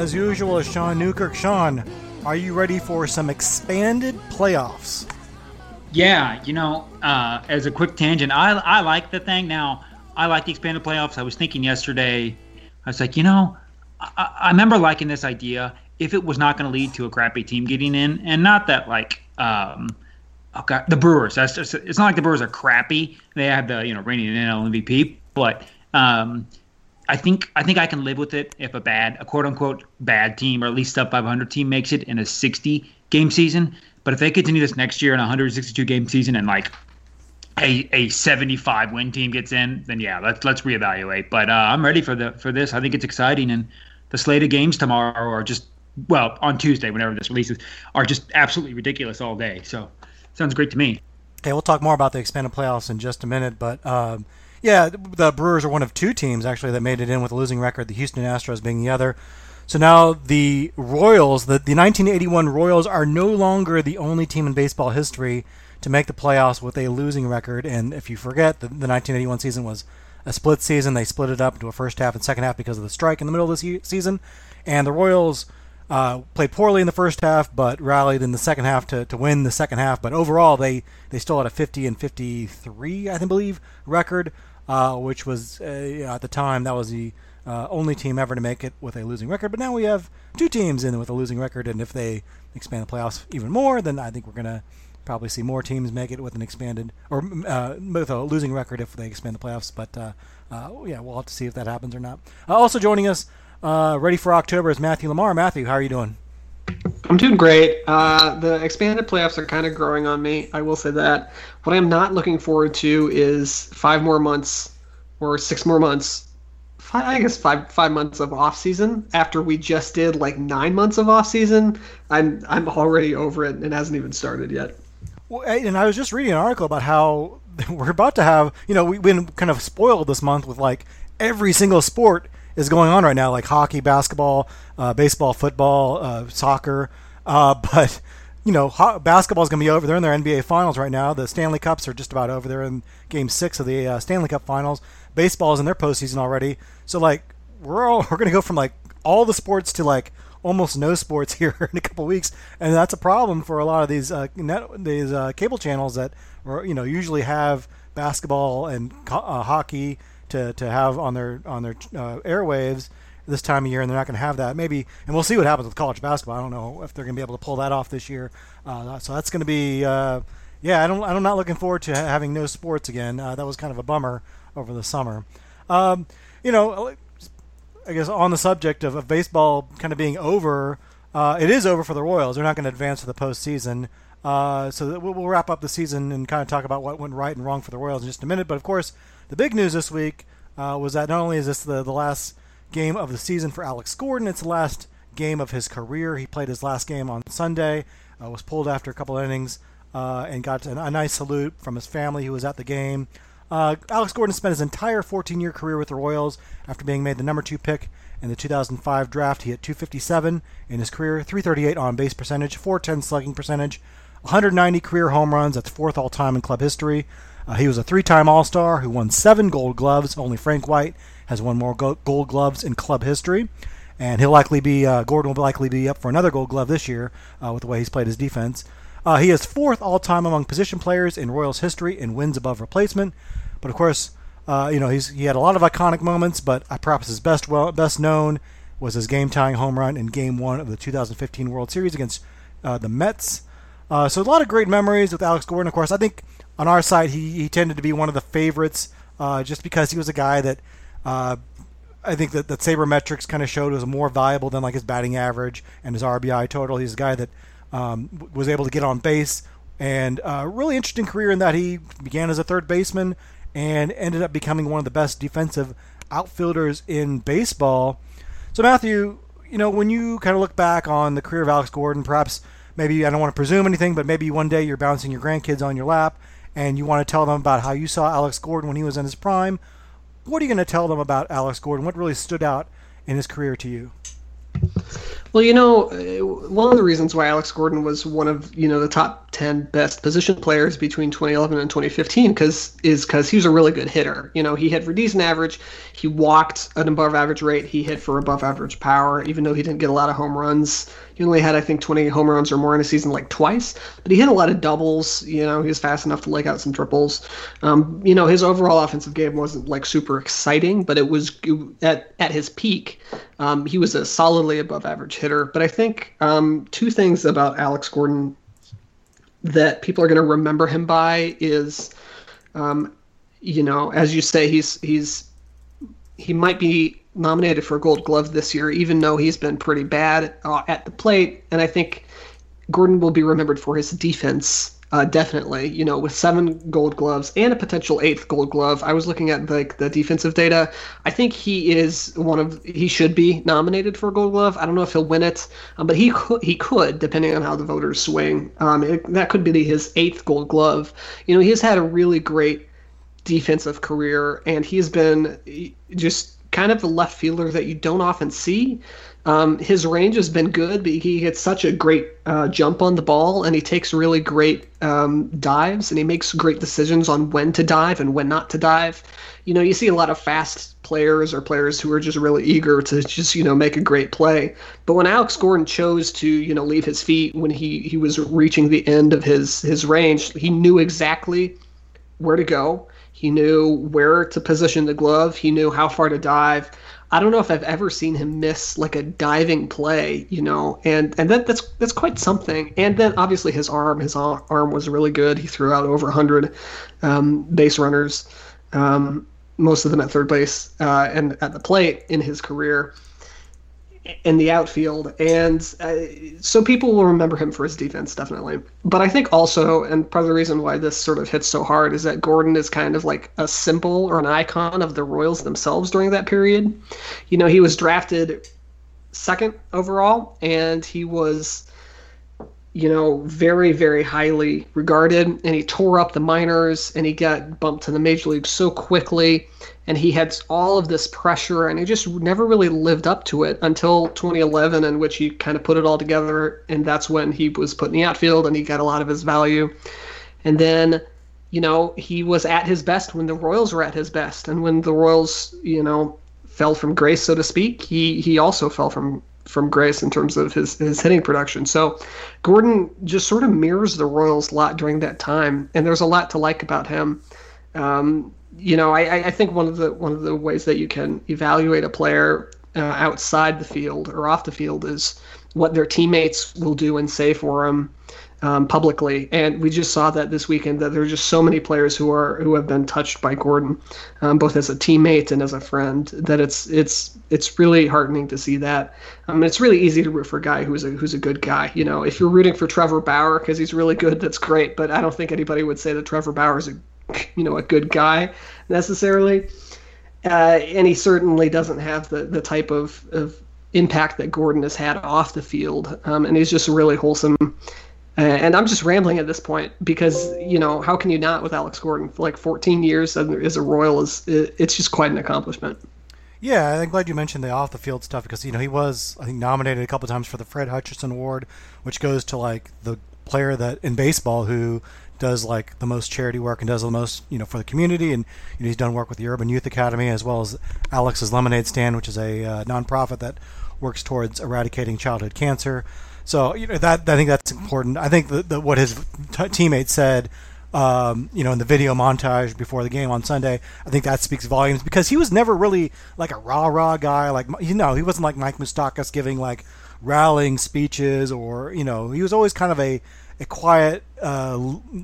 as usual, is Sean Newkirk. Sean, are you ready for some expanded playoffs? Yeah, you know, uh, as a quick tangent, I, I like the thing. Now, I like the expanded playoffs. I was thinking yesterday, I was like, you know, I, I remember liking this idea if it was not going to lead to a crappy team getting in, and not that like um, okay, the Brewers. That's just, it's not like the Brewers are crappy. They have the you know reigning NL MVP, but um, I think I think I can live with it if a bad, a quote unquote bad team or at least sub 500 team makes it in a 60 game season. But if they continue this next year in a 162 game season and like a, a 75 win team gets in, then yeah, let's let's reevaluate. But uh, I'm ready for the for this. I think it's exciting, and the slate of games tomorrow are just well on Tuesday, whenever this releases, are just absolutely ridiculous all day. So sounds great to me. Okay, we'll talk more about the expanded playoffs in just a minute, but um, yeah, the Brewers are one of two teams actually that made it in with a losing record. The Houston Astros being the other. So now the Royals, the, the 1981 Royals, are no longer the only team in baseball history to make the playoffs with a losing record. And if you forget, the, the 1981 season was a split season. They split it up into a first half and second half because of the strike in the middle of the season. And the Royals uh, played poorly in the first half, but rallied in the second half to, to win the second half. But overall, they, they still had a 50 and 53, I think, believe, record, uh, which was uh, at the time that was the uh, only team ever to make it with a losing record. But now we have two teams in with a losing record, and if they expand the playoffs even more, then I think we're gonna probably see more teams make it with an expanded or uh, with a losing record if they expand the playoffs. But uh, uh, yeah, we'll have to see if that happens or not. also joining us uh, ready for October is Matthew Lamar. Matthew, how are you doing? I'm doing great. Uh, the expanded playoffs are kind of growing on me. I will say that. What I'm not looking forward to is five more months or six more months. Five, I guess five five months of off season after we just did like nine months of off season. I'm I'm already over it and it hasn't even started yet. Well, and I was just reading an article about how we're about to have. You know, we've been kind of spoiled this month with like every single sport is going on right now, like hockey, basketball, uh, baseball, football, uh, soccer. Uh, but you know, ho- basketball is going to be over. They're in their NBA finals right now. The Stanley Cups are just about over. They're in Game Six of the uh, Stanley Cup Finals. Baseball is in their postseason already. So like, we're all we're going to go from like all the sports to like almost no sports here in a couple weeks, and that's a problem for a lot of these uh, net, these uh, cable channels that are, you know usually have basketball and uh, hockey to, to have on their on their uh, airwaves this time of year, and they're not going to have that. Maybe, and we'll see what happens with college basketball. I don't know if they're going to be able to pull that off this year. Uh, so that's going to be, uh, yeah, I don't, I'm not looking forward to having no sports again. Uh, that was kind of a bummer over the summer. Um, you know, I guess on the subject of, of baseball kind of being over, uh, it is over for the Royals. They're not going to advance to the postseason. Uh, so we'll, we'll wrap up the season and kind of talk about what went right and wrong for the Royals in just a minute. But of course, the big news this week uh, was that not only is this the, the last game of the season for Alex Gordon, it's the last game of his career. He played his last game on Sunday, uh, was pulled after a couple innings, uh, and got a, a, nice salute from his family who was at the game. Uh, Alex Gordon spent his entire 14 year career with the Royals after being made the number two pick in the 2005 draft. He hit 257 in his career, 338 on base percentage, 410 slugging percentage, 190 career home runs. That's fourth all time in club history. Uh, he was a three time All Star who won seven gold gloves. Only Frank White has won more gold gloves in club history. And he'll likely be, uh, Gordon will likely be up for another gold glove this year uh, with the way he's played his defense. Uh, he is fourth all time among position players in Royals history in wins above replacement. But of course, uh, you know, he's, he had a lot of iconic moments, but I perhaps his best, well, best known was his game tying home run in game one of the 2015 World Series against uh, the Mets. So a lot of great memories with Alex Gordon. Of course, I think on our side he, he tended to be one of the favorites uh, just because he was a guy that uh, I think that, that sabermetrics kind of showed was more valuable than like his batting average and his RBI total. He's a guy that um, was able to get on base and uh, really interesting career in that he began as a third baseman and ended up becoming one of the best defensive outfielders in baseball. So Matthew, you know when you kind of look back on the career of Alex Gordon, perhaps maybe I don't want to presume anything, but maybe one day you're bouncing your grandkids on your lap and you want to tell them about how you saw Alex Gordon when he was in his prime. What are you going to tell them about Alex Gordon? What really stood out in his career to you? Well, you know, uh, one of the reasons why Alex Gordon was one of you know the top 10 best position players between 2011 and 2015 because is because he was a really good hitter. You know, he hit for decent average. He walked at an above average rate. He hit for above average power, even though he didn't get a lot of home runs. He only had, I think, 20 home runs or more in a season like twice, but he hit a lot of doubles. You know, he was fast enough to leg out some triples. Um, you know, his overall offensive game wasn't like super exciting, but it was at, at his peak. Um, he was a solidly above average hitter. But I think um, two things about Alex Gordon that people are going to remember him by is, um, you know, as you say, he's he's he might be nominated for a Gold Glove this year, even though he's been pretty bad uh, at the plate. And I think Gordon will be remembered for his defense. Uh, definitely, you know, with seven Gold Gloves and a potential eighth Gold Glove. I was looking at like the, defensive data. I think he is one of he should be nominated for a Gold Glove. I don't know if he'll win it, um, but he could he could depending on how the voters swing. Um, it, that could be his eighth Gold Glove. You know, he's had a really great defensive career, and he's been just kind of a left fielder that you don't often see. Um, his range has been good, but he gets such a great uh, jump on the ball, and he takes really great um, dives, and he makes great decisions on when to dive and when not to dive. You know, you see a lot of fast players or players who are just really eager to just you know make a great play. But when Alex Gordon chose to you know leave his feet when he he was reaching the end of his his range, he knew exactly where to go he knew where to position the glove. He knew how far to dive. I don't know if I've ever seen him miss like a diving play, you know, and and that that's that's quite something. And then obviously his arm, his arm was really good. He threw out over 100 um, base runners, um, most of them at third base uh, and at the plate in his career in the outfield, and uh, so people will remember him for his defense definitely. But I think also, and part of the reason why this sort of hits so hard is that Gordon is kind of like a symbol or an icon of the Royals themselves during that period. You know, he was drafted second overall, and he was you know, very, very highly regarded. And he tore up the minors and he got bumped to the major leagues so quickly and he had all of this pressure and he just never really lived up to it until 2011 in which he kind of put it all together and that's when he was put in the outfield and he got a lot of his value and then you know he was at his best when the royals were at his best and when the royals you know fell from grace so to speak he he also fell from from grace in terms of his his hitting production. So gordon just sort of mirrors the royals a lot during that time and there's a lot to like about him. Um, you know, I, I think one of the one of the ways that you can evaluate a player uh, outside the field or off the field is what their teammates will do and say for them um, publicly. And we just saw that this weekend that there are just so many players who are who have been touched by Gordon, um, both as a teammate and as a friend. That it's it's it's really heartening to see that. Um, it's really easy to root for a guy who's a who's a good guy. You know, if you're rooting for Trevor Bauer because he's really good, that's great. But I don't think anybody would say that Trevor Bauer is a you know a good guy necessarily. Uh, and he certainly doesn't have the, the type of, of impact that Gordon has had off the field. Um, and he's just really wholesome. Uh, and I'm just rambling at this point because, you know, how can you not with Alex Gordon? Like 14 years and as a Royal, is it's just quite an accomplishment. Yeah, I'm glad you mentioned the off the field stuff because, you know, he was, I think, nominated a couple times for the Fred Hutchinson Award, which goes to like the player that in baseball who does like the most charity work and does the most you know for the community and you know, he's done work with the urban youth academy as well as alex's lemonade stand which is a uh, nonprofit that works towards eradicating childhood cancer so you know that i think that's important i think what his t- teammates said um, you know, in the video montage before the game on Sunday, I think that speaks volumes because he was never really like a rah rah guy. Like you know, he wasn't like Mike Moustakas giving like rallying speeches or you know, he was always kind of a a quiet uh,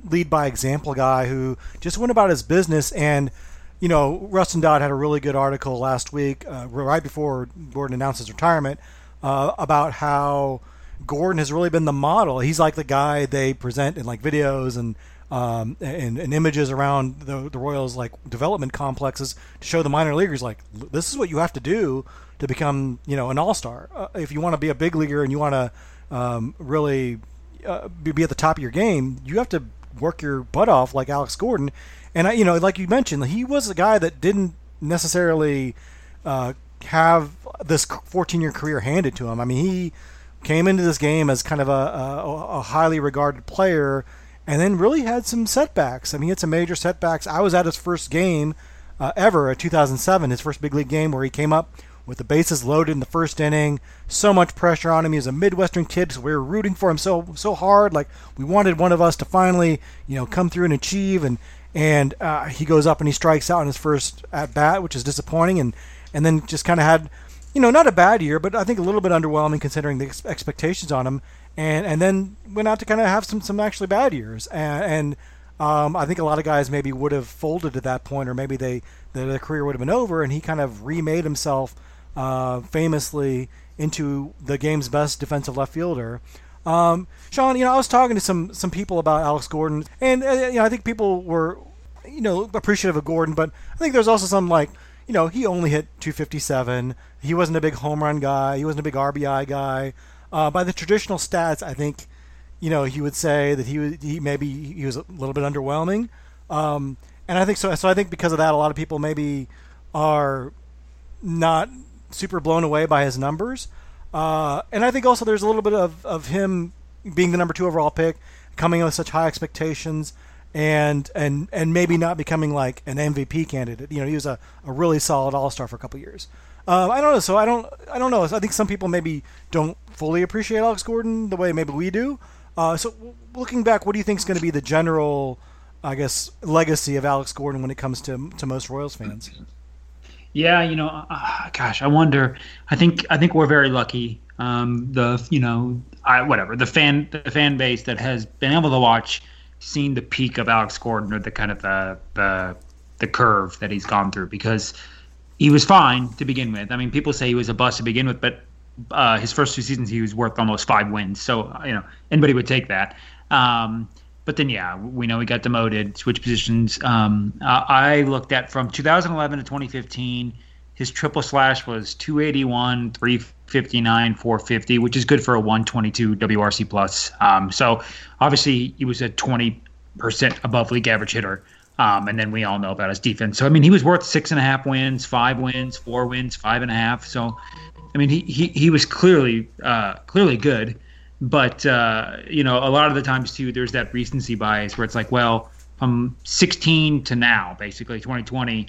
lead by example guy who just went about his business. And you know, Rustin Dodd had a really good article last week, uh, right before Gordon announced his retirement, uh, about how Gordon has really been the model. He's like the guy they present in like videos and um, and, and, images around the, the Royals like development complexes to show the minor leaguers like this is what you have to do to become you know an all star. Uh, if you want to be a big leaguer and you want to um, really uh, be at the top of your game, you have to work your butt off like Alex Gordon. And I, you know, like you mentioned, he was a guy that didn't necessarily uh, have this 14-year career handed to him. I mean, he came into this game as kind of a, a, a highly regarded player and then really had some setbacks. I mean, he had some major setbacks. I was at his first game uh, ever, 2007, his first big league game, where he came up with the bases loaded in the first inning. So much pressure on him. He was a Midwestern kid, so we were rooting for him so so hard. Like we wanted one of us to finally, you know, come through and achieve. And and uh, he goes up and he strikes out in his first at bat, which is disappointing. And and then just kind of had, you know, not a bad year, but I think a little bit underwhelming considering the ex- expectations on him. And and then went out to kind of have some some actually bad years. And, and um, I think a lot of guys maybe would have folded at that point, or maybe they their career would have been over. And he kind of remade himself uh, famously into the game's best defensive left fielder. Um, Sean, you know, I was talking to some some people about Alex Gordon, and uh, you know, I think people were, you know, appreciative of Gordon, but I think there's also some like, you know, he only hit 257. He wasn't a big home run guy. He wasn't a big RBI guy. Uh, by the traditional stats, I think, you know, he would say that he was he maybe he was a little bit underwhelming, um, and I think so. So I think because of that, a lot of people maybe are not super blown away by his numbers. Uh, and I think also there's a little bit of, of him being the number two overall pick, coming with such high expectations, and and and maybe not becoming like an MVP candidate. You know, he was a, a really solid All Star for a couple years. Uh, I don't know. So I don't I don't know. I think some people maybe don't fully appreciate Alex Gordon the way maybe we do. Uh, so looking back, what do you think is going to be the general, I guess, legacy of Alex Gordon when it comes to to most Royals fans? Yeah, you know, uh, gosh, I wonder. I think I think we're very lucky. Um, the you know, I whatever the fan the fan base that has been able to watch, seen the peak of Alex Gordon or the kind of the the the curve that he's gone through because he was fine to begin with. I mean, people say he was a bust to begin with, but uh, his first two seasons he was worth almost five wins. So you know, anybody would take that. Um, but then, yeah, we know he got demoted, switch positions. Um, uh, I looked at from 2011 to 2015, his triple slash was 281, 359, 450, which is good for a 122 WRC plus. Um, so obviously, he was a 20% above league average hitter. Um, and then we all know about his defense. So I mean, he was worth six and a half wins, five wins, four wins, five and a half. So, I mean, he he, he was clearly uh, clearly good. But uh, you know, a lot of the times too, there's that recency bias where it's like, well, from 16 to now, basically 2020,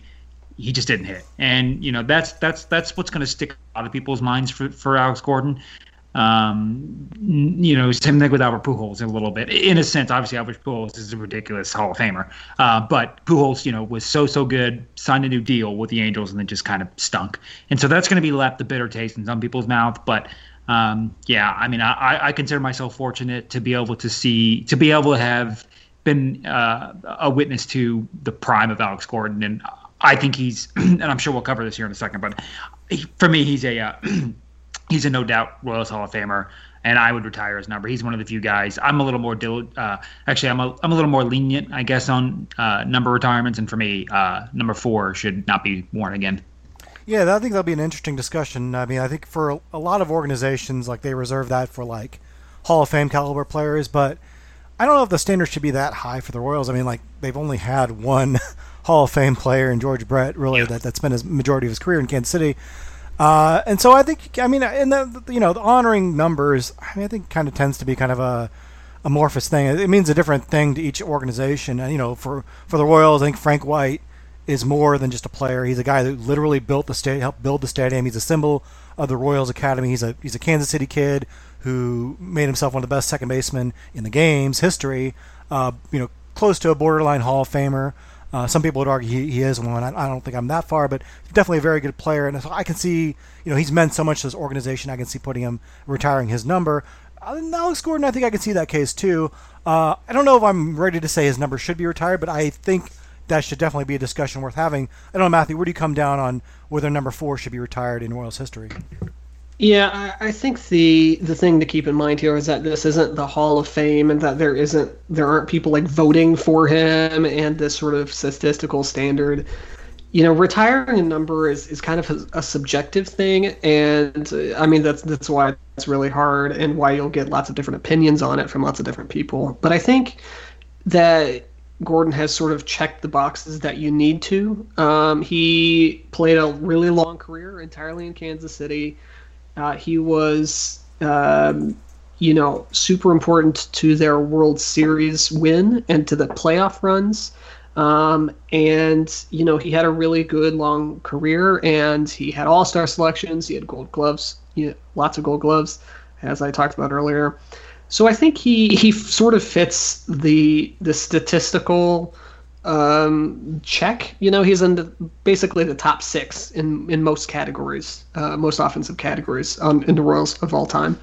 he just didn't hit, and you know that's that's that's what's going to stick lot of people's minds for for Alex Gordon. Um, you know, same thing with Albert Pujols a little bit. In a sense, obviously Albert Pujols is a ridiculous Hall of Famer, uh, but Pujols, you know, was so so good, signed a new deal with the Angels, and then just kind of stunk. And so that's going to be left a bitter taste in some people's mouth. But um, yeah, I mean, I, I consider myself fortunate to be able to see, to be able to have been uh, a witness to the prime of Alex Gordon, and I think he's, and I'm sure we'll cover this here in a second, but he, for me, he's a uh, he's a no doubt Royals Hall of Famer, and I would retire his number. He's one of the few guys. I'm a little more dil- uh, actually, I'm a, I'm a little more lenient, I guess, on uh, number retirements, and for me, uh, number four should not be worn again. Yeah, I think that'll be an interesting discussion. I mean, I think for a lot of organizations, like they reserve that for like Hall of Fame caliber players, but I don't know if the standard should be that high for the Royals. I mean, like they've only had one Hall of Fame player in George Brett, really, yeah. that that spent his majority of his career in Kansas City. Uh, and so I think, I mean, in the you know the honoring numbers, I mean, I think kind of tends to be kind of a amorphous thing. It means a different thing to each organization. And you know, for for the Royals, I think Frank White is more than just a player. He's a guy that literally built the stadium, helped build the stadium. He's a symbol of the Royals Academy. He's a he's a Kansas City kid who made himself one of the best second basemen in the game's history. Uh, you know, close to a borderline Hall of Famer. Uh, some people would argue he, he is one. I, I, don't think I'm that far, but definitely a very good player. And so I can see, you know, he's meant so much to this organization. I can see putting him retiring his number. Uh, Alex Gordon, I think I can see that case too. Uh, I don't know if I'm ready to say his number should be retired, but I think that should definitely be a discussion worth having. I don't know, Matthew, where do you come down on whether number four should be retired in Royals history? Yeah, I, think the the thing to keep in mind here is that this isn't the Hall of Fame, and that there isn't there aren't people like voting for him, and this sort of statistical standard. You know, retiring a number is, is kind of a, a subjective thing, and uh, I mean that's that's why it's really hard, and why you'll get lots of different opinions on it from lots of different people. But I think that Gordon has sort of checked the boxes that you need to. Um, he played a really long career entirely in Kansas City. Uh, he was um, you know, super important to their World Series win and to the playoff runs. Um, and you know, he had a really good long career, and he had All Star selections. He had Gold Gloves, lots of Gold Gloves, as I talked about earlier. So I think he he sort of fits the the statistical um, check. You know, he's in the, basically the top six in in most categories, uh, most offensive categories um, in the Royals of all time,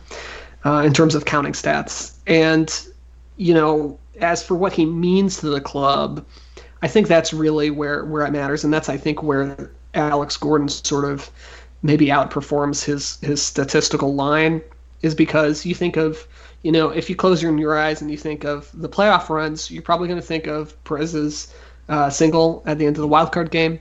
uh, in terms of counting stats. And you know, as for what he means to the club, I think that's really where where it matters, and that's I think where Alex Gordon sort of maybe outperforms his his statistical line is because you think of you know, if you close your, your eyes and you think of the playoff runs, you're probably going to think of Perez's uh, single at the end of the wild card game.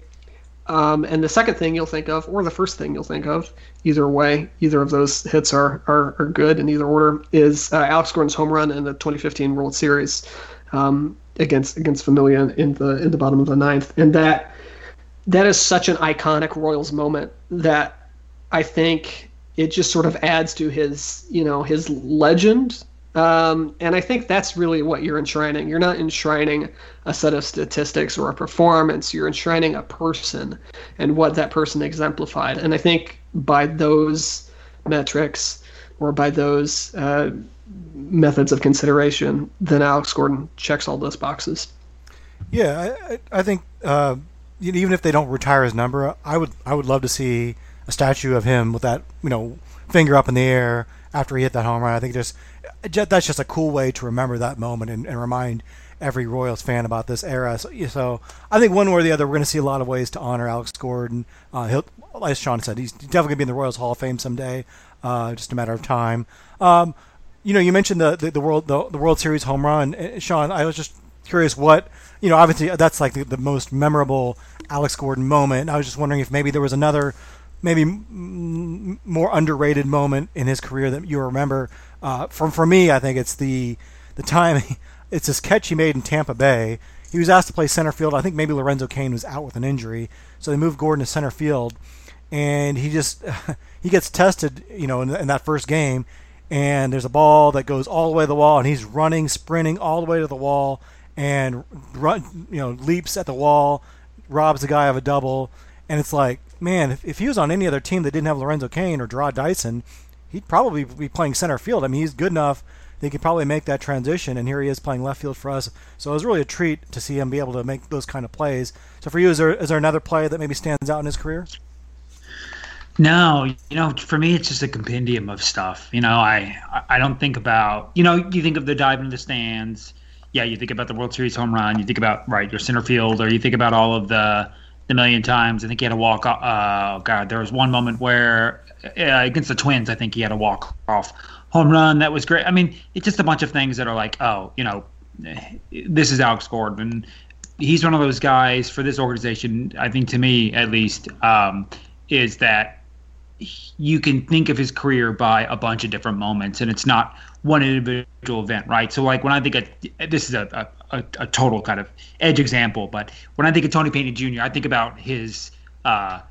Um, and the second thing you'll think of, or the first thing you'll think of, either way, either of those hits are are, are good in either order, is uh, Alex Gordon's home run in the 2015 World Series um, against against Familia in the in the bottom of the ninth, and that that is such an iconic Royals moment that I think it just sort of adds to his you know his legend um, and I think that's really what you're enshrining. You're not enshrining a set of statistics or a performance. You're enshrining a person and what that person exemplified. And I think by those metrics or by those uh, methods of consideration, then Alex Gordon checks all those boxes. Yeah, I, I think uh, even if they don't retire his number, I would I would love to see a statue of him with that you know finger up in the air after he hit that home run. I think just that's just a cool way to remember that moment and, and remind every Royals fan about this era. So, so, I think one way or the other, we're going to see a lot of ways to honor Alex Gordon. Uh, as Sean said, he's definitely going to be in the Royals Hall of Fame someday. Uh, just a matter of time. Um, you know, you mentioned the the, the world the, the, World Series home run, and Sean. I was just curious what you know. Obviously, that's like the, the most memorable Alex Gordon moment. I was just wondering if maybe there was another maybe m- more underrated moment in his career that you remember. Uh, from for me, I think it's the the time it's this catch he made in Tampa Bay. He was asked to play center field. I think maybe Lorenzo Cain was out with an injury, so they moved Gordon to center field, and he just he gets tested, you know, in, in that first game. And there's a ball that goes all the way to the wall, and he's running, sprinting all the way to the wall, and run, you know, leaps at the wall, robs the guy of a double, and it's like man, if, if he was on any other team that didn't have Lorenzo Cain or Jarrod Dyson, he'd probably be playing center field. I mean, he's good enough he could probably make that transition, and here he is playing left field for us. So it was really a treat to see him be able to make those kind of plays. So for you, is there is there another play that maybe stands out in his career? No, you know, for me, it's just a compendium of stuff. You know, I I don't think about you know you think of the dive into the stands. Yeah, you think about the World Series home run. You think about right your center field, or you think about all of the the million times. I think he had a walk. Uh, oh God, there was one moment where uh, against the Twins, I think he had a walk off home run that was great. I mean, it's just a bunch of things that are like, oh, you know, this is Alex Gordon. He's one of those guys for this organization. I think to me, at least, um, is that you can think of his career by a bunch of different moments, and it's not one individual event, right? So, like when I think of this is a, a, a total kind of edge example, but when I think of Tony Peña Jr., I think about his uh,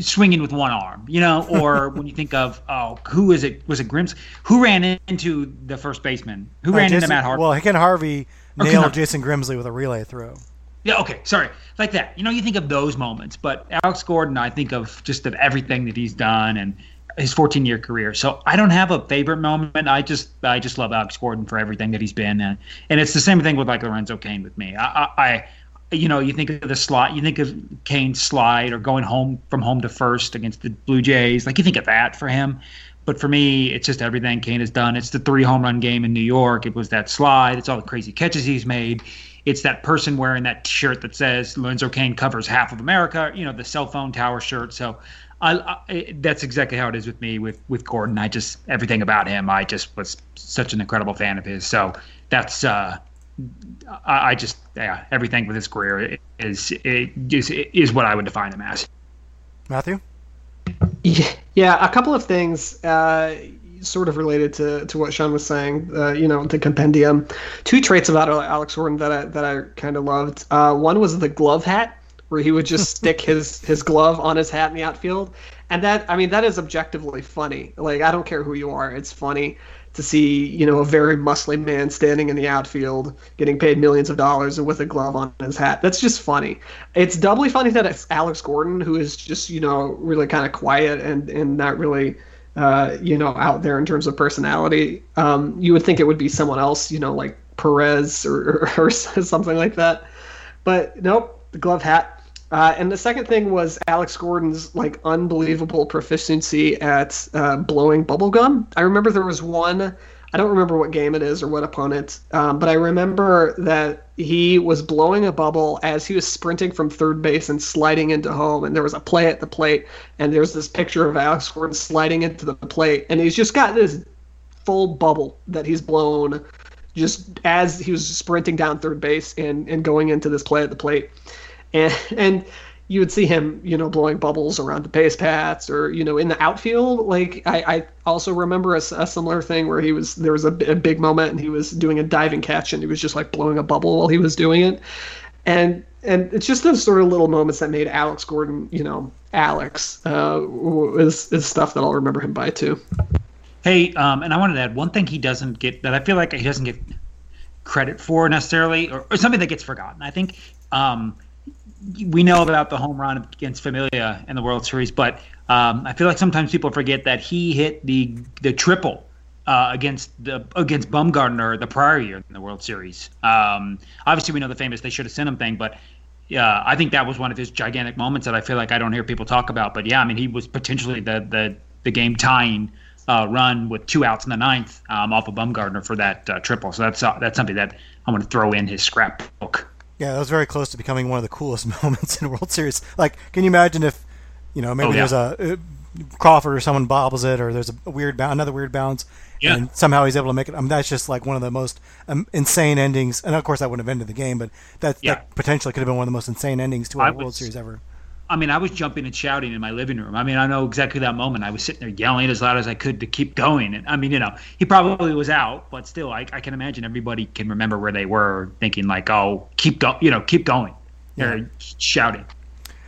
swinging with one arm, you know, or when you think of oh, who is it? Was it Grims? Who ran into the first baseman? Who uh, ran Jason, into Matt Harvey? Well, Ken Harvey nailed Jason Grimsley with a relay throw. Yeah, okay, sorry. Like that. You know, you think of those moments, but Alex Gordon, I think of just of everything that he's done and his 14 year career. So I don't have a favorite moment. I just I just love Alex Gordon for everything that he's been, and, and it's the same thing with like Lorenzo Cain with me. I, I, you know, you think of the slot, you think of Cain's slide or going home from home to first against the Blue Jays. Like you think of that for him. But for me, it's just everything Cain has done. It's the three home run game in New York. It was that slide. It's all the crazy catches he's made. It's that person wearing that shirt that says Lorenzo Cain covers half of America. You know, the cell phone tower shirt. So I, I, that's exactly how it is with me with with Gordon. I just everything about him. I just was such an incredible fan of his. So that's uh, I, I just yeah everything with his career is is is what I would define him as. Matthew. Yeah, yeah a couple of things. Uh, sort of related to, to what Sean was saying, uh, you know, the compendium. Two traits about Alex Gordon that I that I kind of loved. Uh, one was the glove hat where he would just stick his his glove on his hat in the outfield, and that I mean that is objectively funny. Like I don't care who you are, it's funny to see you know a very muscly man standing in the outfield getting paid millions of dollars and with a glove on his hat. That's just funny. It's doubly funny that it's Alex Gordon who is just you know really kind of quiet and and not really. Uh, you know, out there in terms of personality, um, you would think it would be someone else, you know, like Perez or, or, or something like that. But nope, the glove hat. Uh, and the second thing was Alex Gordon's like unbelievable proficiency at uh, blowing bubblegum. I remember there was one. I don't remember what game it is or what opponent, um, but I remember that he was blowing a bubble as he was sprinting from third base and sliding into home. And there was a play at the plate, and there's this picture of Alex Gordon sliding into the plate, and he's just got this full bubble that he's blown just as he was sprinting down third base and, and going into this play at the plate and and you would see him, you know, blowing bubbles around the base paths or, you know, in the outfield. Like I, I also remember a, a similar thing where he was, there was a, a, big moment and he was doing a diving catch and he was just like blowing a bubble while he was doing it. And, and it's just those sort of little moments that made Alex Gordon, you know, Alex, uh, is, is stuff that I'll remember him by too. Hey, um, and I wanted to add one thing he doesn't get that I feel like he doesn't get credit for necessarily, or, or something that gets forgotten. I think, um, we know about the home run against Familia in the World Series, but um, I feel like sometimes people forget that he hit the the triple uh, against the against Bumgarner the prior year in the World Series. Um, obviously, we know the famous "they should have sent him" thing, but yeah, I think that was one of his gigantic moments that I feel like I don't hear people talk about. But yeah, I mean, he was potentially the the the game tying uh, run with two outs in the ninth um, off of Bumgarner for that uh, triple. So that's uh, that's something that I want to throw in his scrapbook. Yeah, that was very close to becoming one of the coolest moments in World Series. Like, can you imagine if, you know, maybe oh, yeah. there's a uh, Crawford or someone bobbles it, or there's a weird bounce, another weird bounce, yeah. and somehow he's able to make it. I mean, that's just like one of the most um, insane endings. And of course, that wouldn't have ended the game, but that, yeah. that potentially could have been one of the most insane endings to a World Series ever. I mean, I was jumping and shouting in my living room. I mean, I know exactly that moment. I was sitting there yelling as loud as I could to keep going. And I mean, you know, he probably was out, but still, I, I can imagine everybody can remember where they were, thinking like, "Oh, keep going," you know, keep going, yeah. shouting.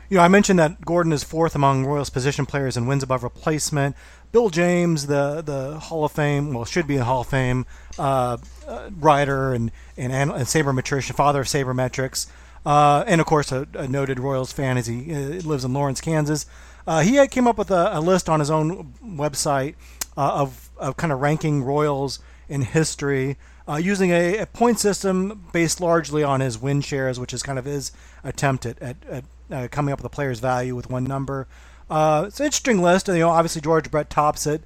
You know, I mentioned that Gordon is fourth among Royals position players in wins above replacement. Bill James, the the Hall of Fame, well, should be a Hall of Fame uh, uh, writer and and, and sabermetrician, father of sabermetrics. Uh, and of course, a, a, noted Royals fan as he uh, lives in Lawrence, Kansas. Uh, he came up with a, a, list on his own website uh, of, of kind of ranking Royals in history using a, a, point system based largely on his win shares, which is kind of his attempt at, at, at coming up with a player's value with one number. it's an interesting list. And you know, obviously George Brett tops it.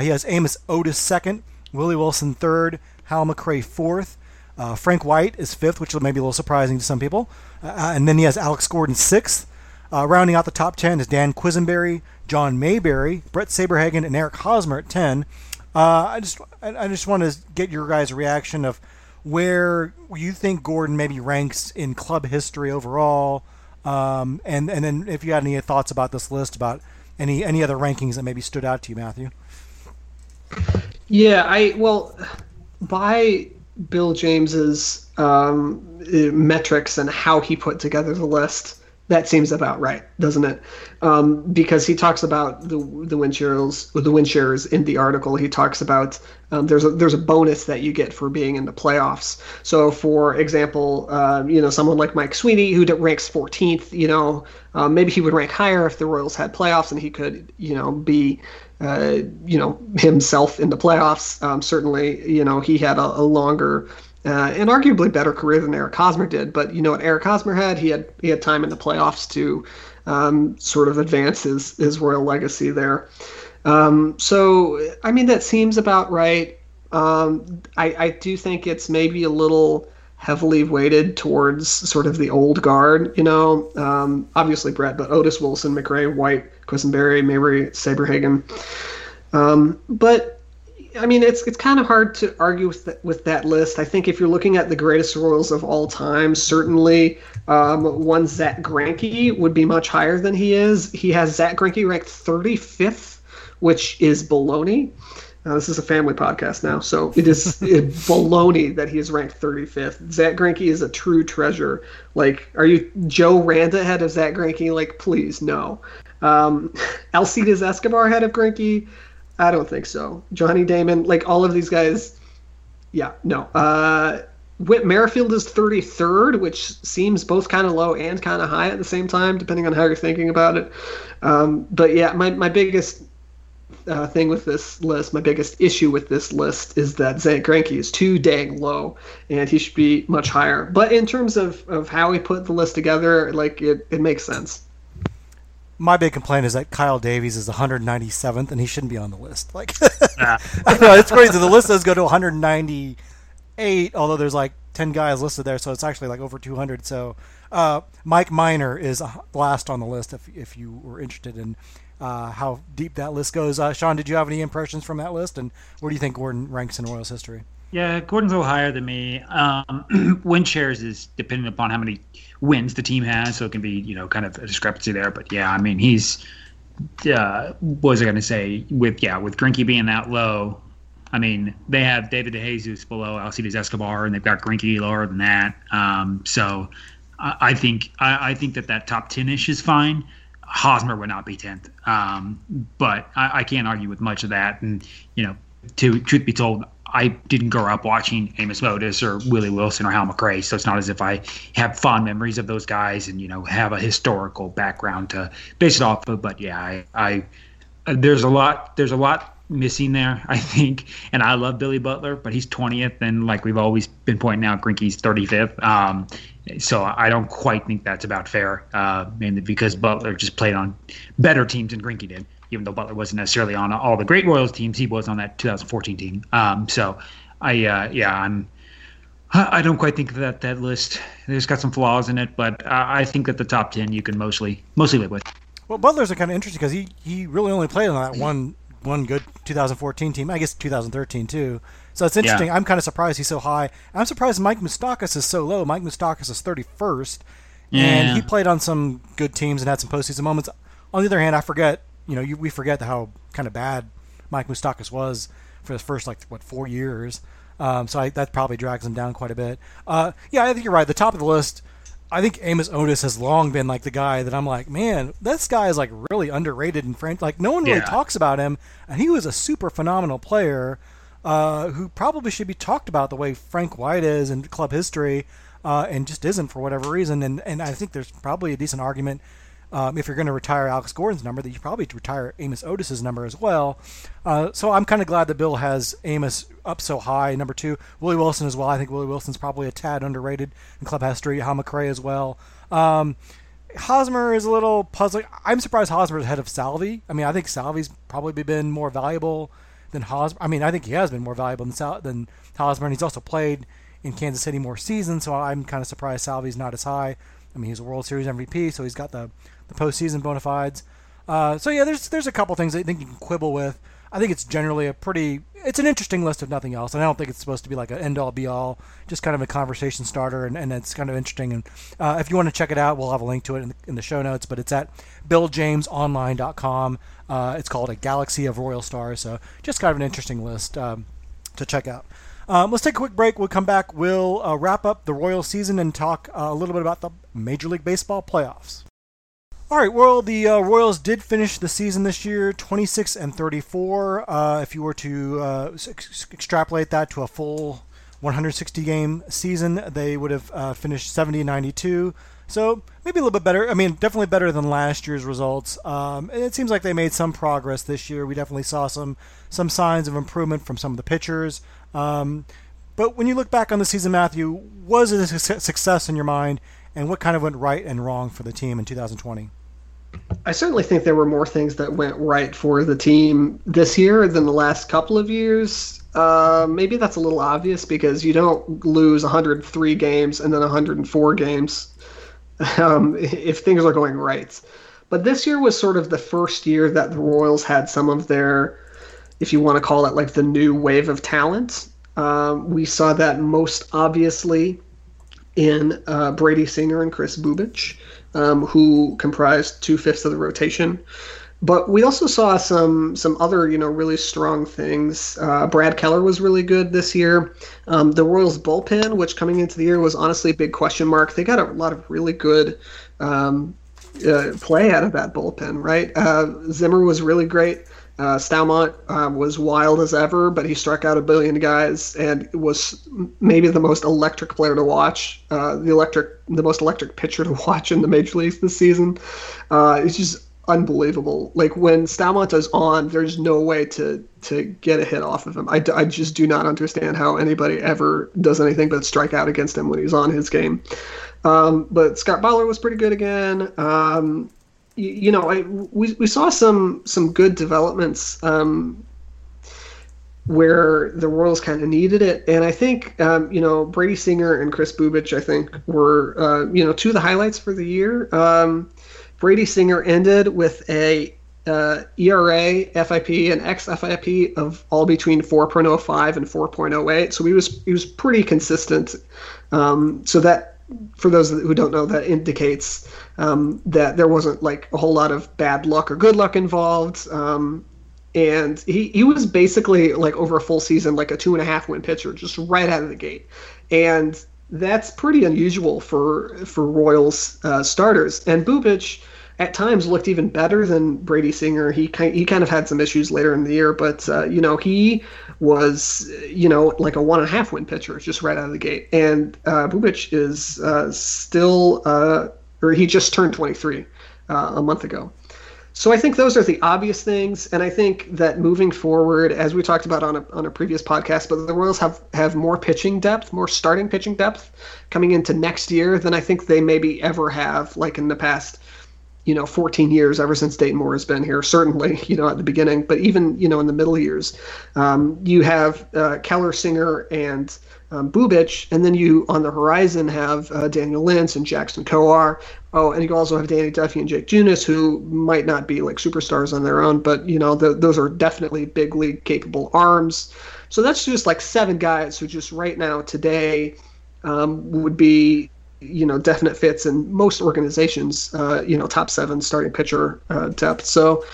he has Amos Otis second, Willie Wilson third, Hal McRae fourth. Uh, Frank White is fifth, which may be a little surprising to some people. Uh, and then he has Alex Gordon sixth. Uh, rounding out the top 10 is Dan Quisenberry, John Mayberry, Bret Saberhagen, and Eric Hosmer at 10. Uh, I just I just want to get your guys' reaction of where you think Gordon maybe ranks in club history overall, um, and and then if you had any thoughts about this list, about any any other rankings that maybe stood out to you, Matthew. Yeah, I well, by Bill James's um, metrics and how he put together the list, that seems about right, doesn't it? Um, because he talks about the the win shares, the win shares in the article. He talks about um, there's a there's a bonus that you get for being in the playoffs. So, for example, uh, you know someone like Mike Sweeney who ranks 14th, you know um, maybe he would rank higher if the Royals had playoffs and he could you know be uh, you know himself in the playoffs. Um, certainly, you know he had a, a longer uh, and arguably better career than Eric Hosmer did. But you know what Eric Hosmer had? He had he had time in the playoffs to um, sort of advance his his royal legacy there. Um, so I mean that seems about right. Um, I, I do think it's maybe a little heavily weighted towards sort of the old guard, you know. Um, obviously Brett, but Otis Wilson, McRae, White, Quisenberry, Mayberry, Saberhagen. Um, but I mean, it's it's kind of hard to argue with the, with that list. I think if you're looking at the greatest Royals of all time, certainly um, one Zack Greinke would be much higher than he is. He has Zack Greinke ranked 35th, which is baloney. Now, this is a family podcast now, so it is it, baloney that he is ranked 35th. Zack Greinke is a true treasure. Like, are you Joe Randa ahead of Zack Greinke? Like, please, no. Um, Alcides Escobar ahead of Greinke? I don't think so. Johnny Damon, like all of these guys, yeah, no. Uh, Whit Merrifield is 33rd, which seems both kind of low and kind of high at the same time, depending on how you're thinking about it. Um, but yeah, my, my biggest uh, thing with this list, my biggest issue with this list is that Zack Greinke is too dang low, and he should be much higher. But in terms of, of how he put the list together, like it, it makes sense. My big complaint is that Kyle Davies is 197th, and he shouldn't be on the list. Like, I know it's crazy. The list does go to 198, although there's like ten guys listed there, so it's actually like over 200. So uh, Mike Minor is last on the list if if you were interested in uh, how deep that list goes. Uh, Sean, did you have any impressions from that list, and where do you think Gordon ranks in Royals history? Yeah, Gordon's a little higher than me. Um, win shares is dependent upon how many wins the team has, so it can be you know kind of a discrepancy there. But yeah, I mean he's uh, what was I going to say with yeah with Greinke being that low, I mean, they have David DeJesus below Alcides Escobar, and they've got Greinke lower than that. Um, so I, I think I, I, think that that top ten ish is fine. Hosmer would not be tenth, um, but I, I, can't argue with much of that. And you know, to truth be told, I didn't grow up watching Amos Otis or Willie Wilson or Hal McRae, so it's not as if I have fond memories of those guys and you know have a historical background to base it off of. But yeah, I, I there's a lot there's a lot missing there, I think. And I love Billy Butler, but he's 20th, and like we've always been pointing out, Greinke's 35th. Um, so I don't quite think that's about fair, uh, mainly because Butler just played on better teams than Greinke did. Even though Butler wasn't necessarily on all the great Royals teams, he was on that 2014 team. Um, so I, uh, yeah, I'm. I don't quite think that that list. There's got some flaws in it, but I think that the top ten you can mostly mostly live with. Well, Butler's are kind of interesting because he, he really only played on that one one good 2014 team. I guess 2013 too. So it's interesting. Yeah. I'm kind of surprised he's so high. I'm surprised Mike Moustakas is so low. Mike Moustakas is 31st, yeah. and he played on some good teams and had some postseason moments. On the other hand, I forget. You know, you, we forget how kind of bad Mike Moustakas was for his first like what four years. Um, so I, that probably drags him down quite a bit. Uh, yeah, I think you're right. The top of the list I think Amos Otis has long been like the guy that I'm like, man, this guy is like really underrated in French. Like no one really yeah. talks about him, and he was a super phenomenal player uh, who probably should be talked about the way Frank White is in club history, uh, and just isn't for whatever reason. And and I think there's probably a decent argument um, if you're going to retire Alex Gordon's number, that you probably retire Amos Otis's number as well. Uh, so I'm kind of glad that Bill has Amos up so high. Number two, Willie Wilson as well. I think Willie Wilson's probably a tad underrated in club history. McRae as well. Um, Hosmer is a little puzzling. I'm surprised Hosmer is ahead of Salvy. I mean, I think Salvy's probably been more valuable than Hosmer. I mean, I think he has been more valuable than Sal- than Hosmer, and he's also played in Kansas City more seasons. So I'm kind of surprised Salvy's not as high. I mean, he's a World Series MVP, so he's got the the postseason bona fides. Uh, so yeah, there's there's a couple things I think you can quibble with. I think it's generally a pretty it's an interesting list if nothing else, and I don't think it's supposed to be like an end all be all, just kind of a conversation starter, and, and it's kind of interesting. And uh, if you want to check it out, we'll have a link to it in the, in the show notes. But it's at BillJamesOnline.com. Uh, it's called a Galaxy of Royal Stars, so just kind of an interesting list um, to check out. Um, let's take a quick break. We'll come back. We'll uh, wrap up the Royal season and talk uh, a little bit about the Major League Baseball playoffs. All right, well, the uh, Royals did finish the season this year 26 and 34. Uh, if you were to uh, ex- extrapolate that to a full 160 game season, they would have uh, finished 70 and 92. So maybe a little bit better. I mean, definitely better than last year's results. Um, and it seems like they made some progress this year. We definitely saw some some signs of improvement from some of the pitchers. Um, but when you look back on the season, Matthew, was it a success in your mind? And what kind of went right and wrong for the team in 2020? I certainly think there were more things that went right for the team this year than the last couple of years. Uh, maybe that's a little obvious because you don't lose 103 games and then 104 games um, if things are going right. But this year was sort of the first year that the Royals had some of their, if you want to call it like the new wave of talent. Um, we saw that most obviously in uh, Brady Singer and Kris Bubic, um, who comprised two fifths of the rotation. but we also saw some some other you know really strong things. Uh, Brad Keller was really good this year. Um, the Royals bullpen, which coming into the year was honestly a big question mark, they got a lot of really good um, uh, play out of that bullpen. Right, uh, Zimmer was really great. Uh, Staumont um, was wild as ever, but he struck out a billion guys and was maybe the most electric player to watch. Uh, the electric, the most electric pitcher to watch in the major leagues this season. Uh, it's just unbelievable. Like when Staumont is on, there's no way to to get a hit off of him. I, I just do not understand how anybody ever does anything but strike out against him when he's on his game. Um, but Scott Barlow was pretty good again. Um, you, you, know, I, we we saw some some good developments. Um, where the Royals kind of needed it, and I think um, you know Brady Singer and Kris Bubic, I think, were uh, you know two of the highlights for the year. Um, Brady Singer ended with a uh, ERA, FIP, and xFIP of all between 4.05 and 4.08. So he was he was pretty consistent. Um, so that, for those who don't know, that indicates um, that there wasn't like a whole lot of bad luck or good luck involved. Um, and he, he was basically like over a full season, like a two and a half win pitcher, just right out of the gate. And that's pretty unusual for for Royals uh, starters. And Bubic at times looked even better than Brady Singer. He kind he kind of had some issues later in the year, but uh, you know he was you know like a one and a half win pitcher just right out of the gate. And uh, Bubic is uh, still uh, or he just turned 23 uh, a month ago. So I think those are the obvious things, and I think that moving forward, as we talked about on a, on a previous podcast, but the Royals have have more pitching depth, more starting pitching depth coming into next year than I think they maybe ever have, like in the past you know 14 years ever since Dayton Moore has been here. Certainly, you know at the beginning, but even you know in the middle years, um, you have uh, Keller, Singer, and um, Bubic, and then you on the horizon have uh, Daniel Lynch and Jackson Kowar Oh, and you also have Danny Duffy and Jake Junis, who might not be like superstars on their own, but you know the, those are definitely big league capable arms. So that's just like seven guys who just right now today um, would be you know definite fits in most organizations. Uh, you know, top seven starting pitcher uh, depth. So.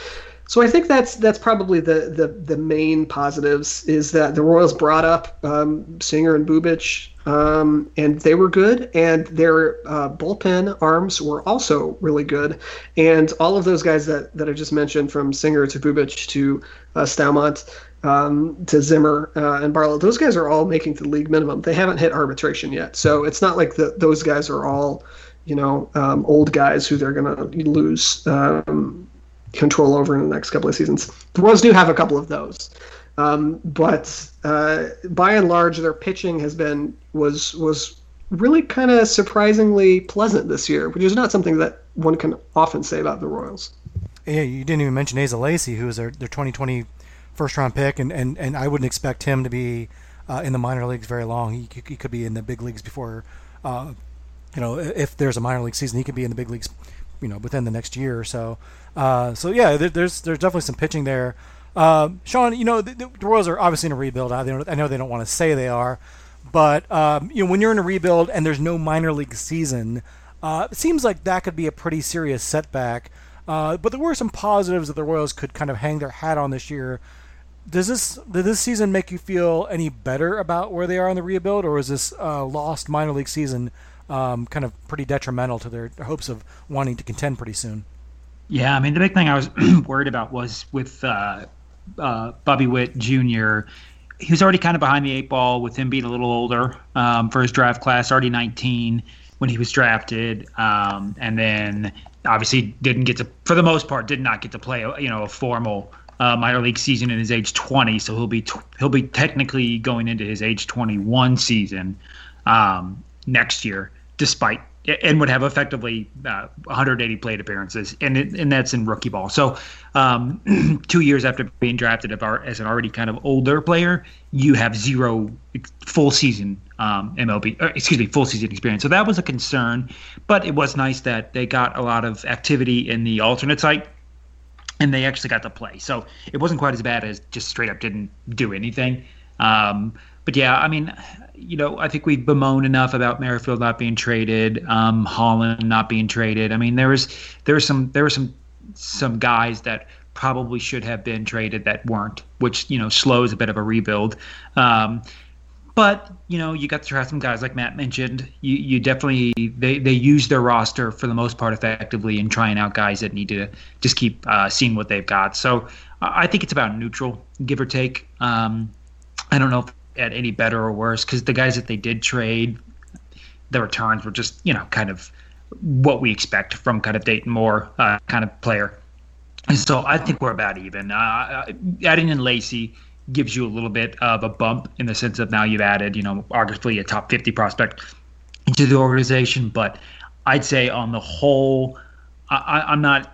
So I think that's that's probably the, the, the main positives is that the Royals brought up um, Singer and Bubic, um, and they were good, and their uh, bullpen arms were also really good, and all of those guys that, that I just mentioned, from Singer to Bubic to uh, Staumont, um, to Zimmer uh, and Barlow, those guys are all making the league minimum. They haven't hit arbitration yet, so it's not like the, those guys are all, you know, um, old guys who they're going to lose um, control over in the next couple of seasons. The Royals do have a couple of those, um, but uh, by and large, their pitching has been was was really kind of surprisingly pleasant this year, which is not something that one can often say about the Royals. Yeah, you didn't even mention Asa Lacy, who is their, their 2020 first round pick, and, and, and I wouldn't expect him to be uh, in the minor leagues very long. He, he could be in the big leagues before, uh, you know, if there's a minor league season, he could be in the big leagues, you know, within the next year or so. Uh, so yeah, there, there's there's definitely some pitching there. Uh, Sean, you know, the, the, Royals are obviously in a rebuild. I, I know they don't want to say they are, but um, you know, when you're in a rebuild and there's no minor league season, uh, it seems like that could be a pretty serious setback. Uh, but there were some positives that the Royals could kind of hang their hat on this year does this did this season make you feel any better about where they are in the rebuild, or is this uh, lost minor league season um, kind of pretty detrimental to their hopes of wanting to contend pretty soon? Yeah, I mean the big thing I was worried about was with uh, uh, Bobby Witt Jr. He was already kind of behind the eight ball with him being a little older um, for his draft class, already 19 when he was drafted, um, and then obviously didn't get to, for the most part, did not get to play, you know, a formal uh, minor league season in his age 20, so he'll be tw- he'll be technically going into his age 21 season um, next year, despite and would have effectively uh, 180 plate appearances, and it, and that's in rookie ball. So, um, two years after being drafted as an already kind of older player, you have zero full season um, MLB, or, excuse me, full season experience. So that was a concern, but it was nice that they got a lot of activity in the alternate site and they actually got to play. So it wasn't quite as bad as just straight up didn't do anything. Um, but yeah, I mean, you know, I think we've bemoaned enough about Merrifield not being traded, um, Holland not being traded. I mean, there was there was some there were some some guys that probably should have been traded that weren't, which you know slows a bit of a rebuild. Um, but you know, you got to try some guys like Matt mentioned. You you definitely they they use their roster for the most part effectively in trying out guys that need to just keep uh, seeing what they've got. So I think it's about neutral, give or take. Um, I don't know if at any better or worse because the guys that they did trade, the returns were just you know kind of what we expect from kind of Dayton Moore uh, kind of player. And so I think we're about even. Uh, uh adding in Lacy gives you a little bit of a bump in the sense of now you've added, you know, arguably a top 50 prospect into the organization. But I'd say on the whole, I, am not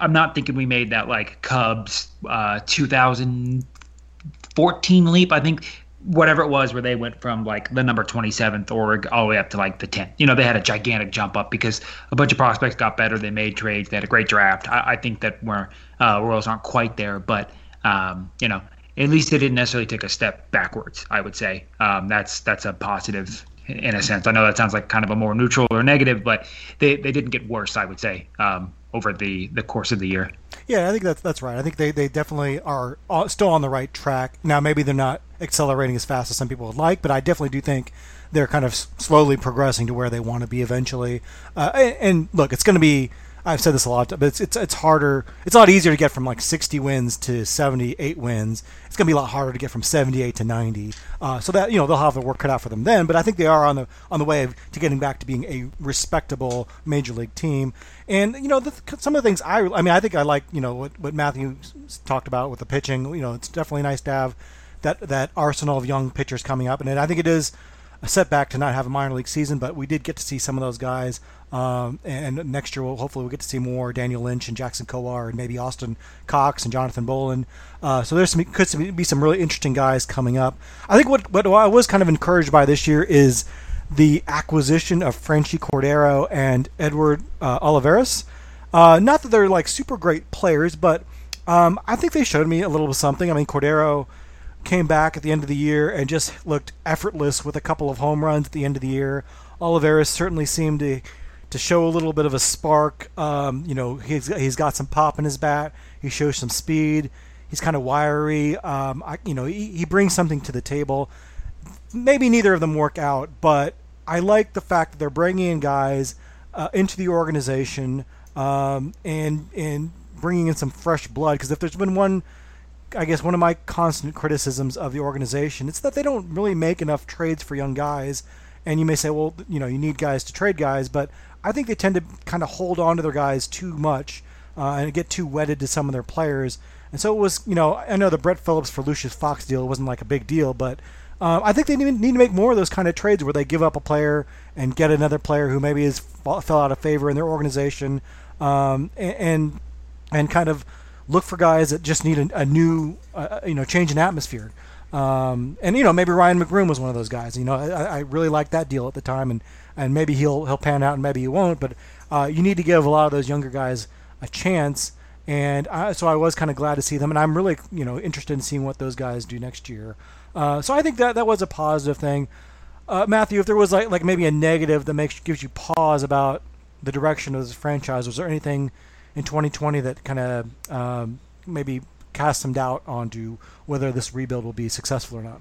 I'm not thinking we made that like Cubs uh, 2014 leap. I think whatever it was where they went from like the number 27th org all the way up to like the 10th. You know, they had a gigantic jump up because a bunch of prospects got better. They made trades. They had a great draft. I, I think that we're uh, Royals aren't quite there, but um, you know, at least they didn't necessarily take a step backwards. I would say um, that's that's a positive in a sense. I know that sounds like kind of a more neutral or negative, but they, they didn't get worse. I would say um, over the, the course of the year. Yeah, I think that's that's right. I think they, they definitely are still on the right track. Now, maybe they're not accelerating as fast as some people would like, but I definitely do think they're kind of slowly progressing to where they want to be eventually. Uh, and, and look, it's going to be I've said this a lot, but it's it's it's harder. It's a lot easier to get from like 60 wins to 78 wins. It's going to be a lot harder to get from 78 to 90. Uh, so that you know they'll have the work cut out for them then. But I think they are on the on the way of, to getting back to being a respectable major league team. And you know the, some of the things I I mean I think I like you know what what Matthew talked about with the pitching. You know it's definitely nice to have that that arsenal of young pitchers coming up, and I think it is a setback to not have a minor league season, but we did get to see some of those guys. Um, and next year, we'll, hopefully, we'll get to see more Daniel Lynch and Jackson Kowar and maybe Austin Cox and Jonathan Bowlan. Uh, so there's some, could be some really interesting guys coming up. I think what, what I was kind of encouraged by this year is the acquisition of Franchy Cordero and Edward uh. Uh, not that they're like super great players, but um, I think they showed me a little of something. I mean, Cordero came back at the end of the year and just looked effortless with a couple of home runs at the end of the year. Olivares certainly seemed to to show a little bit of a spark. Um, you know, he's he's got some pop in his bat. He shows some speed. He's kind of wiry. Um, I, you know, he, he brings something to the table. Maybe neither of them work out, but I like the fact that they're bringing in guys uh, into the organization um, and and bringing in some fresh blood. Because if there's been one, I guess one of my constant criticisms of the organization, it's that they don't really make enough trades for young guys. And you may say, well, you know, you need guys to trade guys, but I think they tend to kind of hold on to their guys too much uh, and get too wedded to some of their players. And so it was, you know, I know the Brett Phillips for Lucius Fox deal wasn't like a big deal, but uh, I think they need, to make more of those kind of trades where they give up a player and get another player who maybe is fell out of favor in their organization, um, and and kind of look for guys that just need a, a new, uh, you know, change in atmosphere. Um, and you know, maybe Ryan McBroom was one of those guys. You know, I, I really liked that deal at the time, and and maybe he'll he'll pan out and maybe he won't. But uh, you need to give a lot of those younger guys a chance. And I, so I was kind of glad to see them, and I'm really you know interested in seeing what those guys do next year. Uh, so I think that that was a positive thing. Uh, Matthew, if there was like like maybe a negative that makes gives you pause about the direction of this franchise, was there anything in 2020 that kind of um, maybe cast some doubt onto whether this rebuild will be successful or not?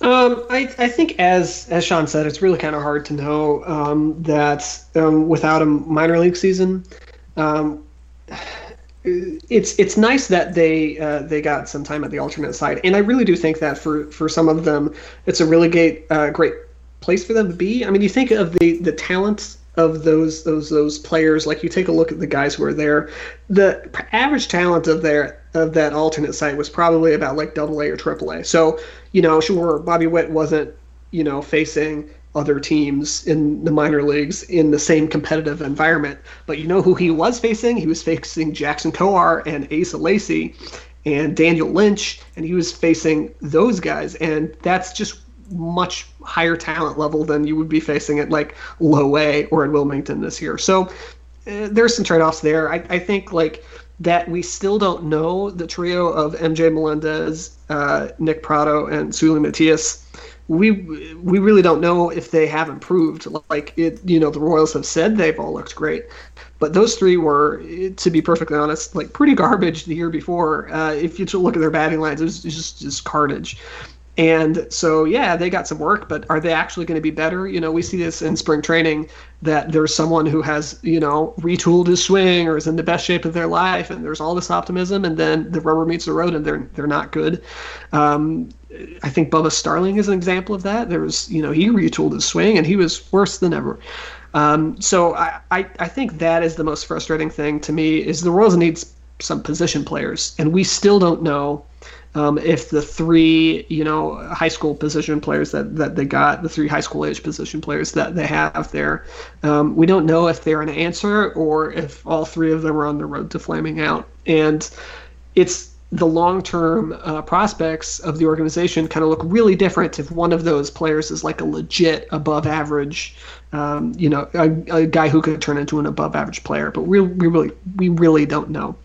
Um, I, I think as as Sean said, it's really kind of hard to know um, that um, without a minor league season. Um, it's it's nice that they uh, they got some time at the alternate side, and I really do think that for for some of them, it's a really great uh, great place for them to be. I mean, you think of the the talent of those those those players. Like you take a look at the guys who are there, the average talent of their of that alternate site was probably about like double A or triple A. So you know, sure, Bobby Witt wasn't you know facing other teams in the minor leagues in the same competitive environment. But you know who he was facing? He was facing Jackson Kowar and Asa Lacy and Daniel Lynch, and he was facing those guys. And that's just much higher talent level than you would be facing at like low A or at Wilmington this year. So uh, there's some trade offs there. I, I think like that we still don't know the trio of MJ Melendez, uh, Nick Pratto, and Seuly Matias we we really don't know if they have improved. Like it, you know, the Royals have said they've all looked great, But those three were, to be perfectly honest, like pretty garbage the year before. Uh, if you look at their batting lines, it was just just carnage. And so, yeah, they got some work, but are they actually going to be better? You know, we see this in spring training that there's someone who has, you know, retooled his swing or is in the best shape of their life, and there's all this optimism, and then the rubber meets the road, and they're they're not good. Um, I think Bubba Starling is an example of that. There was, you know, he retooled his swing, and he was worse than ever. Um, so I, I, I think that is the most frustrating thing to me is the Royals needs some position players, and we still don't know um, if the three, you know, high school position players that, that they got, the three high school age position players that they have there, um, we don't know if they're an answer or if all three of them are on the road to flaming out. And it's the long term uh, prospects of the organization kind of look really different if one of those players is like a legit above average, um, you know, a, a, guy who could turn into an above average player. But we, we really we really don't know.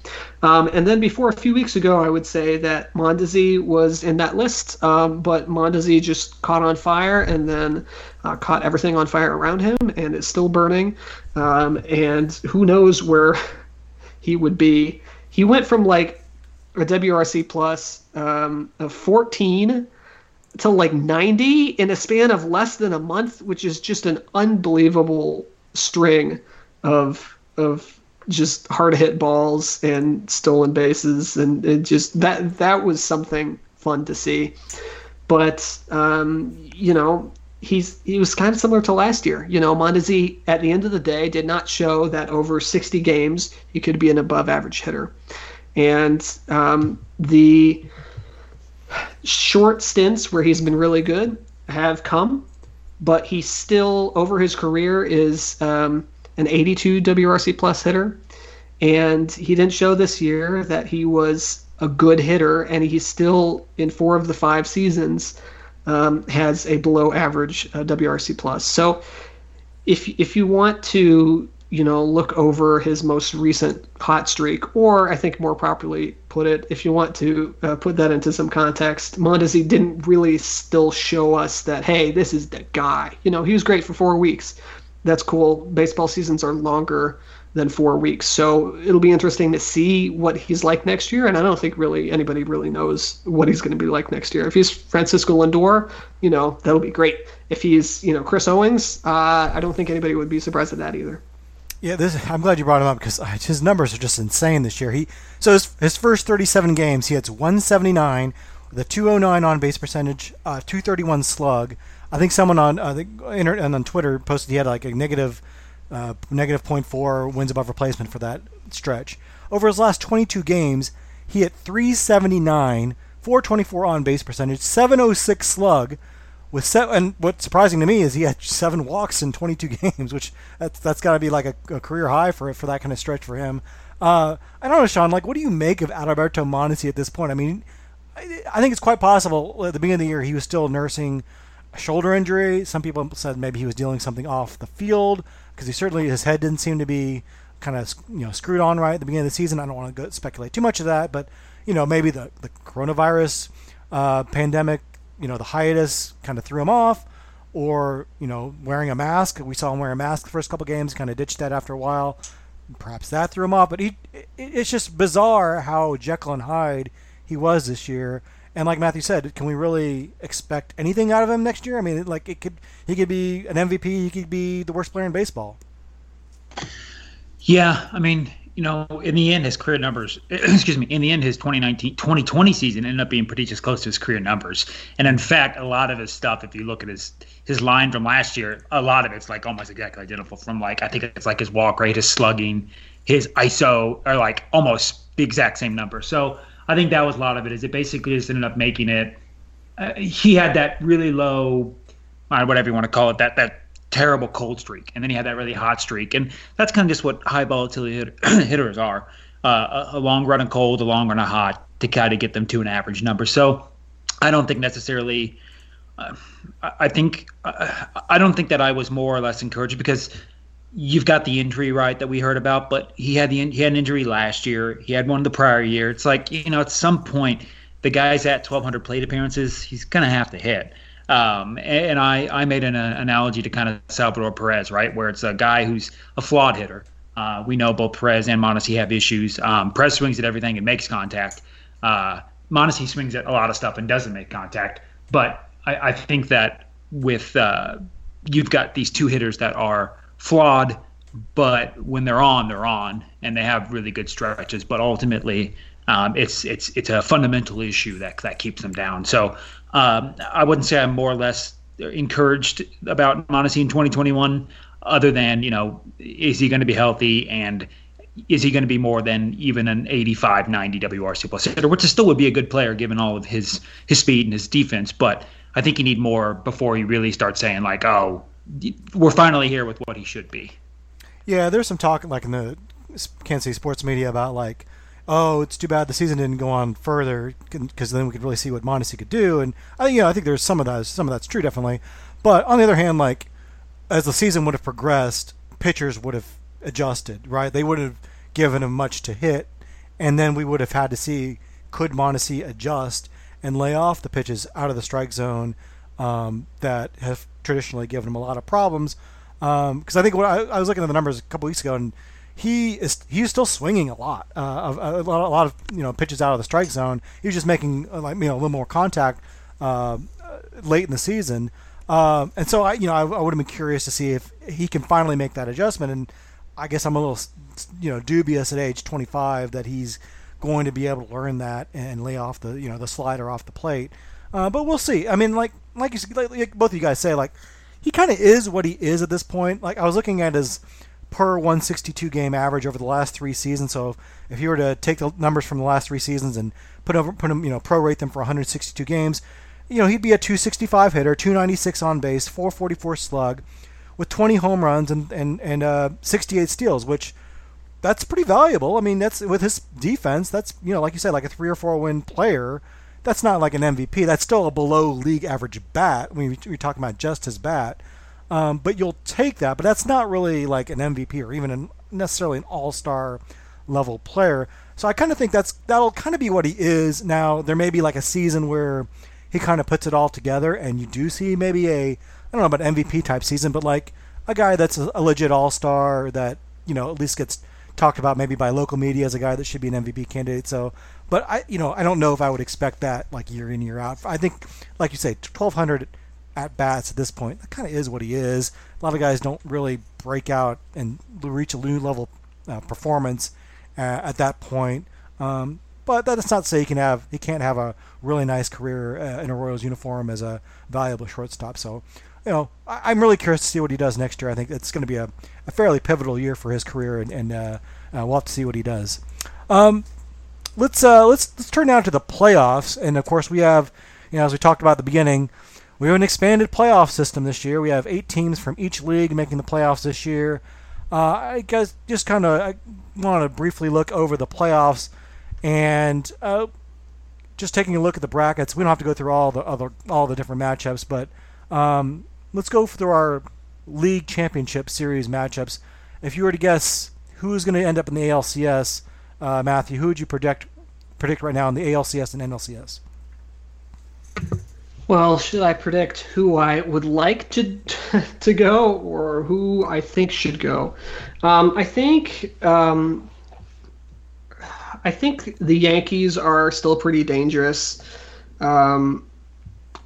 Um, and then before a few weeks ago, I would say that Mondesi was in that list, um, but Mondesi just caught on fire and then uh, caught everything on fire around him, and it's still burning. Um, and who knows where he would be? He went from like a WRC plus um, of 14 to like 90 in a span of less than a month, which is just an unbelievable string of of just hard hit balls and stolen bases, and it just that that was something fun to see. But um, you know, he's he was kind of similar to last year. You know, Mondesi at the end of the day did not show that over 60 games he could be an above average hitter and um, the short stints where he's been really good have come, but he still over his career is um, an 82 WRC plus hitter, and he didn't show this year that he was a good hitter, and he's still in four of the five seasons um, has a below average uh, WRC plus. So if if you want to you know, look over his most recent hot streak, or I think more properly put it, if you want to uh, put that into some context, Mondesi didn't really still show us that, hey, this is the guy. You know, he was great for four weeks. That's cool. Baseball seasons are longer than four weeks, so it'll be interesting to see what he's like next year. And I don't think really anybody really knows what he's going to be like next year. If he's Francisco Lindor, you know, that'll be great. If he's, you know, Chris Owings, uh, I don't think anybody would be surprised at that either. Yeah, this I'm glad you brought him up because uh, his numbers are just insane this year. He so his, his first 37 games, he hits 179 with a 209 on base percentage, uh, 231 slug. I think someone on uh, the internet and on Twitter posted he had like a negative, uh, negative 0.4 wins above replacement for that stretch. Over his last 22 games, he hit 379, 424 on base percentage, 706 slug, with seven, and what's surprising to me is he had seven walks in 22 games, which that's that's got to be like a, a, career high for for that kind of stretch for him. Uh, I don't know, Sean. Like, what do you make of Adalberto Mondesi at this point? I mean, I, I, think it's quite possible at the beginning of the year he was still nursing a shoulder injury. Some people said maybe he was dealing something off the field because he certainly his head didn't seem to be kind of you know screwed on right at the beginning of the season. I don't want to speculate too much of that, but you know maybe the the coronavirus uh, pandemic you know the hiatus kind of threw him off, or you know wearing a mask. We saw him wear a mask the first couple games, kind of ditched that after a while. Perhaps that threw him off, but he it's just bizarre how Jekyll and Hyde he was this year. And like Matthew said, can we really expect anything out of him next year? I mean, like it could he could be an MVP, he could be the worst player in baseball. Yeah, I mean, you know, in the end, his career numbers, excuse me, in the end, his 2019, 2020 season ended up being pretty just close to his career numbers. And in fact, a lot of his stuff, if you look at his his line from last year, a lot of it's like almost exactly identical from like, I think it's like his walk rate, his slugging, his ISO are like almost the exact same number. So I think that was a lot of it is it basically just ended up making it, uh, he had that really low, uh, whatever you want to call it, that, that terrible cold streak, and then he had that really hot streak, and that's kind of just what high volatility hitters are: uh, a, long run of cold, a long run of hot, to kind of get them to an average number. So, I don't think necessarily. Uh, I think uh, I don't think that I was more or less encouraged because you've got the injury right that we heard about, but he had the he had an injury last year. He had one the prior year. It's like you know, at some point, the guy's at 1,200 plate appearances. He's gonna have to hit. Um, and I, I made an uh, analogy to kind of Salvador Perez, right, where it's a guy who's a flawed hitter, Uh, we know both Perez and Mondesi have issues. Um, Perez swings at everything and makes contact. Uh, swings at a lot of stuff and doesn't make contact. But I, I think that with uh, you've got these two hitters that are flawed, but when they're on, they're on, and they have really good stretches. But ultimately, um, it's it's it's a fundamental issue that that keeps them down. So um, I wouldn't say I'm more or less encouraged about Mondesi in 2021, other than you know, is he going to be healthy and is he going to be more than even an 85 90 WRC plus hitter, which still would be a good player given all of his his speed and his defense. But I think you need more before you really start saying like, oh, we're finally here with what he should be. Yeah, there's some talk like in the Kansas City sports media about like, oh, it's too bad the season didn't go on further because then we could really see what Mondesi could do. And I think you know I think there's some of that some of that's true definitely. But on the other hand, like as the season would have progressed, pitchers would have adjusted, right? They would have given him much to hit, and then we would have had to see could Mondesi adjust and lay off the pitches out of the strike zone um, that have traditionally given him a lot of problems. Because um, I think what I, I, was looking at the numbers a couple weeks ago, and he is he's still swinging a lot, uh, a, a, lot, of you know pitches out of the strike zone. He was just making uh, like you know a little more contact uh, late in the season. Um, and so I, you know, I, I would have been curious to see if he can finally make that adjustment. And I guess I'm a little, you know, dubious at age 25 that he's going to be able to learn that and lay off the, you know, the slider off the plate. Uh, but we'll see. I mean, like, like, you, like, like both of you guys say, like, he kind of is what he is at this point. Like, I was looking at his per 162 game average over the last three seasons. So if, if you were to take the numbers from the last three seasons and put over, put them, you know, prorate them for 162 games, you know, he'd be a 265 hitter, 296 on base, 444 slug, with 20 home runs and and and uh, 68 steals, which that's pretty valuable. I mean, that's with his defense. That's you know, like you said, like a three or four win player. That's not like an MVP. That's still a below league average bat. When we're talking about just his bat, um, but you'll take that. But that's not really like an MVP or even an, necessarily an all star level player. So I kind of think that's that'll kind of be what he is. Now there may be like a season where he kind of puts it all together, and you do see maybe a I don't know about MVP type season, but like a guy that's a, a legit all star that you know at least gets talked about maybe by local media as a guy that should be an MVP candidate. So, but I you know I don't know if I would expect that like year in year out. I think like you say, 1200 at bats at this point, that kind of is what he is. A lot of guys don't really break out and reach a new level uh, performance uh, at that point. Um, but that's not to say he can have he can't have a really nice career uh, in a Royals uniform as a valuable shortstop. So, you know, I, am really curious to see what he does next year. I think it's going to be a, a fairly pivotal year for his career, and, and uh, uh, we'll have to see what he does. Um, let's uh, let's let's turn now to the playoffs, and of course we have, you know, as we talked about at the beginning, we have an expanded playoff system this year. We have eight teams from each league making the playoffs this year. Uh, I guess just kind of want to briefly look over the playoffs and uh, just taking a look at the brackets, we don't have to go through all the other all the different matchups, but um, let's go through our league championship series matchups. If you were to guess who's going to end up in the ALCS, uh, Matthew, who would you predict predict right now in the ALCS and NLCS? Well, should I predict who I would like to to go or who I think should go? Um, I think um, I think the Yankees are still pretty dangerous. Um,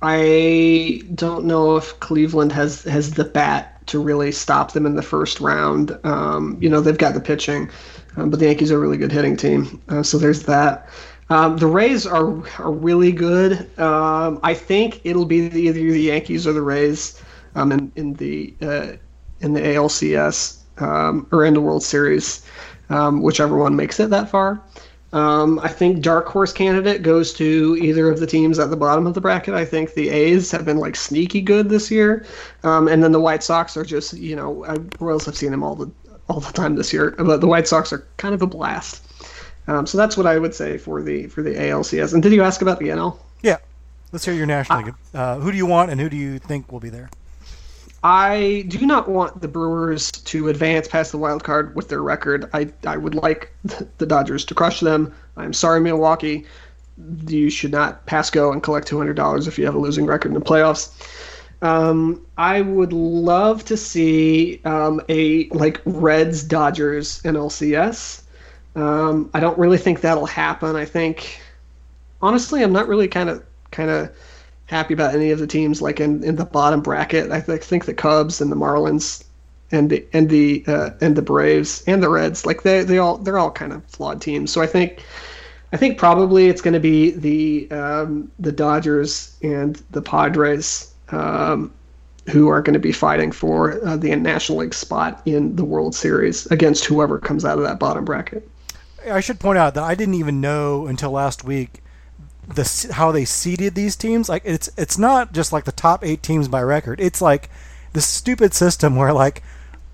I don't know if Cleveland has has the bat to really stop them in the first round. Um, you know, they've got the pitching, um, but the Yankees are a really good hitting team. Uh, so there's that. Um, the Rays are are really good. Um, I think it'll be either the Yankees or the Rays um, in in the uh, in the ALCS um, or in the World Series, um, whichever one makes it that far. Um, I think dark horse candidate goes to either of the teams at the bottom of the bracket. I think the A's have been like sneaky good this year, and then the White Sox are just you know I, Royals have seen them all the all the time this year, but the White Sox are kind of a blast. Um, so that's what I would say for the for the ALCS. And did you ask about the NL? Yeah, let's hear your National. Uh, who do you want, and who do you think will be there? I do not want the Brewers to advance past the wild card with their record. I, I would like the Dodgers to crush them. I'm sorry, Milwaukee. You should not pass go and collect $200 if you have a losing record in the playoffs. Um, I would love to see um, a like Reds Dodgers NLCS. Um, I don't really think that'll happen. I think honestly, I'm not really kind of kind of happy about any of the teams like in, in the bottom bracket. I th- think the Cubs and the Marlins and the and the uh, and the Braves and the Reds like they they all they're all kind of flawed teams. So I think I think probably it's going to be the um, the Dodgers and the Padres um, who are going to be fighting for uh, the National League spot in the World Series against whoever comes out of that bottom bracket. I should point out that I didn't even know until last week the how they seeded these teams. Like it's it's not just like the top eight teams by record. It's like this stupid system where like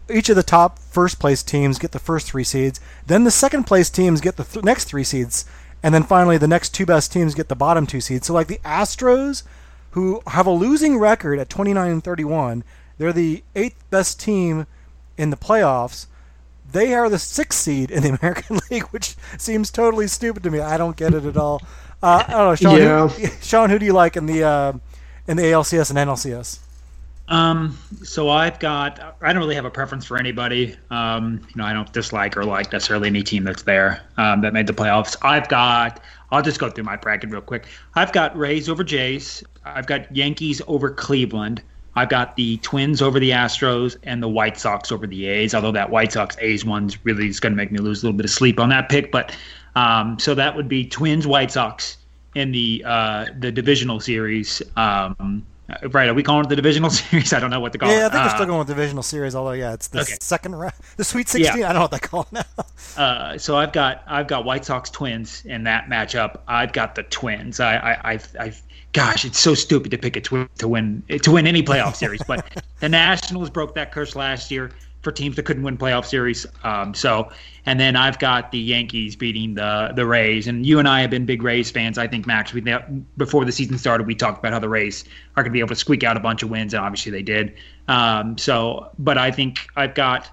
each of the top first place teams get the first three seeds, then the second place teams get the th- next three seeds, and then finally the next two best teams get the bottom two seeds. So like the Astros, who have a losing record at 29 and 31, they're the eighth best team in the playoffs. They are the sixth seed in the American League, which seems totally stupid to me. I don't get it at all. Uh, I don't know, Sean. Yeah. Who, Sean, who do you like in the uh, in the ALCS and NLCS? Um, so I've got I don't really have a preference for anybody. Um, you know, I don't dislike or like necessarily any team that's there um, that made the playoffs. I've got I'll just go through my bracket real quick. I've got Rays over Jays. I've got Yankees over Cleveland. I've got the Twins over the Astros and the White Sox over the A's. Although that White Sox A's one's really is going to make me lose a little bit of sleep on that pick, but um, so that would be Twins White Sox in the uh, the divisional series. Um, right? Are we calling it the divisional series? I don't know what to call Yeah, it. Yeah, I think Uh, they're still going with divisional series. Although, yeah, it's the Okay. second round, the Sweet Sixteen. I don't know what they call it now. Uh, so I've got I've got White Sox Twins in that matchup. I've got the Twins. I I I've, I've gosh, it's so stupid to pick a Twin to win to win any playoff series, but the Nationals broke that curse last year for teams that couldn't win playoff series. Um, so and then I've got the Yankees beating the the Rays, and you and I have been big Rays fans. I think Max, we before the season started, we talked about how the Rays are going to be able to squeak out a bunch of wins, and obviously they did. Um, so, but I think I've got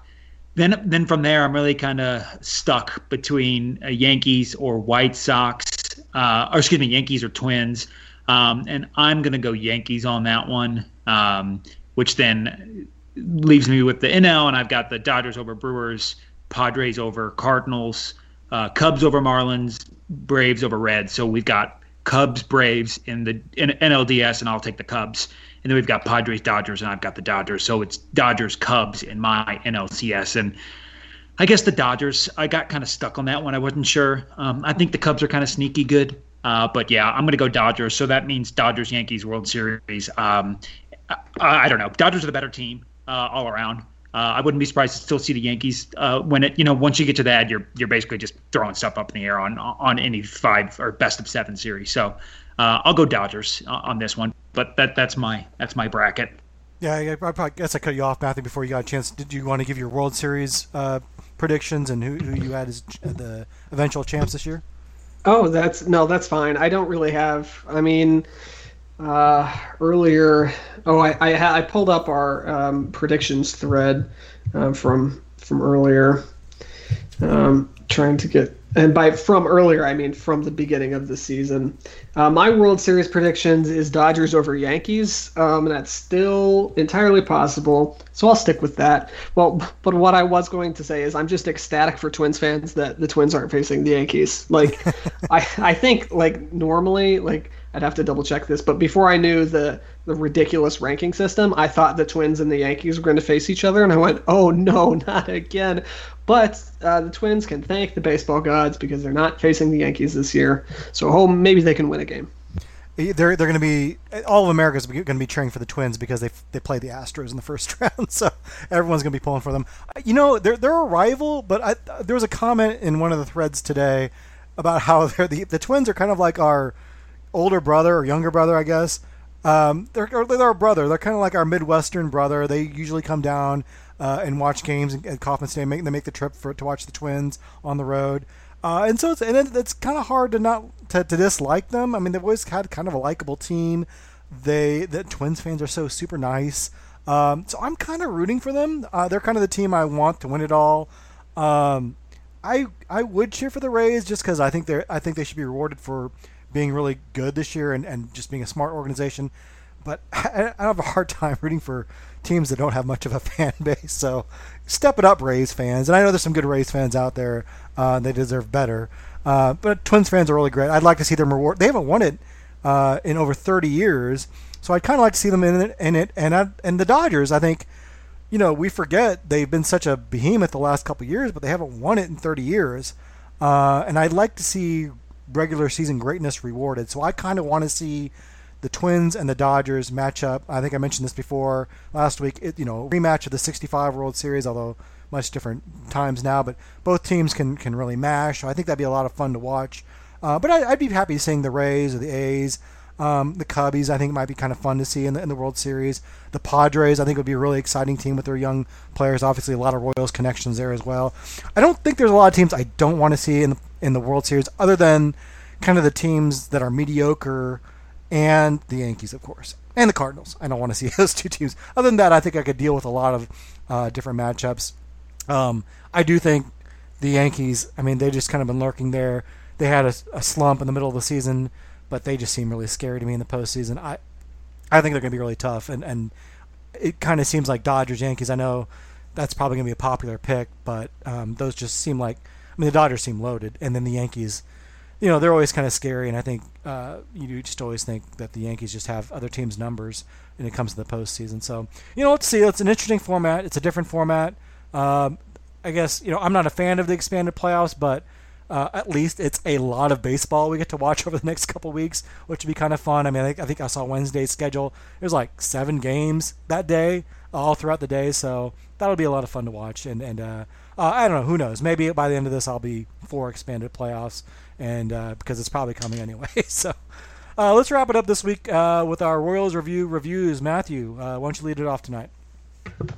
then then from there I'm really kind of stuck between uh, Yankees or White Sox, uh, or excuse me, Yankees or Twins, um, and I'm gonna go Yankees on that one, um, which then leaves me with the NL, and I've got the Dodgers over Brewers, Padres over Cardinals, uh, Cubs over Marlins, Braves over Reds. So we've got Cubs, Braves in the in NLDS, and I'll take the Cubs. And then we've got Padres, Dodgers, and I've got the Dodgers. So it's Dodgers, Cubs in my NLCS. And I guess the Dodgers, I got kind of stuck on that one. I wasn't sure. Um, I think the Cubs are kind of sneaky good. Uh, but yeah, I'm going to go Dodgers. So that means Dodgers, Yankees, World Series. Um, I, I don't know. Dodgers are the better team uh, all around. Uh, I wouldn't be surprised to still see the Yankees uh, when it, you know, once you get to that, you're you're basically just throwing stuff up in the air on on any five or best of seven series. So uh, I'll go Dodgers on this one. But that that's my that's my bracket. Yeah, I, I probably guess I cut you off, Matthew, before you got a chance. Did you want to give your World Series uh, predictions and who, who you had as the eventual champs this year? Oh, that's no, that's fine. I don't really have. I mean, uh, earlier. Oh, I I, I pulled up our um, predictions thread um, from from earlier. Um, trying to get and by from earlier I mean from the beginning of the season. Uh, my World Series predictions is Dodgers over Yankees. Um, and that's still entirely possible, so I'll stick with that. Well, but what I was going to say is I'm just ecstatic for Twins fans that the Twins aren't facing the Yankees. Like, I I think like normally like I'd have to double check this, but before I knew the the ridiculous ranking system, I thought the Twins and the Yankees were going to face each other, and I went, oh no, not again. But uh, the Twins can thank the baseball gods because they're not facing the Yankees this year. So oh, maybe they can win a game. They're they're going to be all of America's going to be cheering for the Twins because they they play the Astros in the first round, so everyone's going to be pulling for them. You know, they're they're a rival, but I, there was a comment in one of the threads today about how the the Twins are kind of like our older brother or younger brother, I guess. Um, they're they're our brother. They're kind of like our Midwestern brother. They usually come down uh, and watch games at Kauffman Stadium. They make the trip for to watch the Twins on the road. Uh, and so it's and it, it's kind of hard to not to, to dislike them. I mean, they've always had kind of a likable team. They the Twins fans are so super nice. Um, so I'm kind of rooting for them. Uh, they're kind of the team I want to win it all. Um, I I would cheer for the Rays just because I think they're I think they should be rewarded for being really good this year and, and just being a smart organization. but I, I have a hard time rooting for teams that don't have much of a fan base. So step it up, Rays fans. And I know there's some good Rays fans out there. Uh, they deserve better. Uh, but Twins fans are really great. I'd like to see them reward. They haven't won it uh, in over 30 years, so I'd kind of like to see them in it. In it, and I, and the Dodgers, I think, you know, we forget they've been such a behemoth the last couple years, but they haven't won it in 30 years. Uh, and I'd like to see regular season greatness rewarded. So I kind of want to see the Twins and the Dodgers match up. I think I mentioned this before last week. It, you know, rematch of the 65 World Series, although much different times now. But both teams can can really mash. So I think that'd be a lot of fun to watch. Uh, but I, would be happy seeing the Rays or the A's. Um, the Cubbies, I think, might be kind of fun to see in the, in the World Series. The Padres, I think, would be a really exciting team with their young players. Obviously, a lot of Royals connections there as well. I don't think there's a lot of teams I don't want to see in the, in the World Series, other than kind of the teams that are mediocre and the Yankees, of course, and the Cardinals. I don't want to see those two teams. Other than that, I think I could deal with a lot of uh, different matchups. Um, I do think the Yankees. I mean, they just kind of been lurking there. They had a, a, slump in the middle of the season, but they just seem really scary to me in the postseason. I, I think they're going to be really tough, and and it kind of seems like Dodgers Yankees. I know that's probably going to be a popular pick, but um, those just seem like. Mean, the Dodgers seem loaded, and then the Yankees you know they're always kind of scary, and I think uh, you just always think that the Yankees just have other teams' numbers when it comes to the postseason. So you know, let's see. It's an interesting format. It's a different format. Um, I guess you know I'm not a fan of the expanded playoffs, but uh, at least it's a lot of baseball we get to watch over the next couple weeks, which would be kind of fun. I mean, I think, I think I saw Wednesday's schedule. There's like seven games that day, all throughout the day, so that'll be a lot of fun to watch. And and uh, uh, I don't know, who knows? Maybe by the end of this, I'll be for expanded playoffs and uh, because it's probably coming anyway. so uh, let's wrap it up this week uh, with our Royals review reviews. Matthew, uh, why don't you lead it off tonight?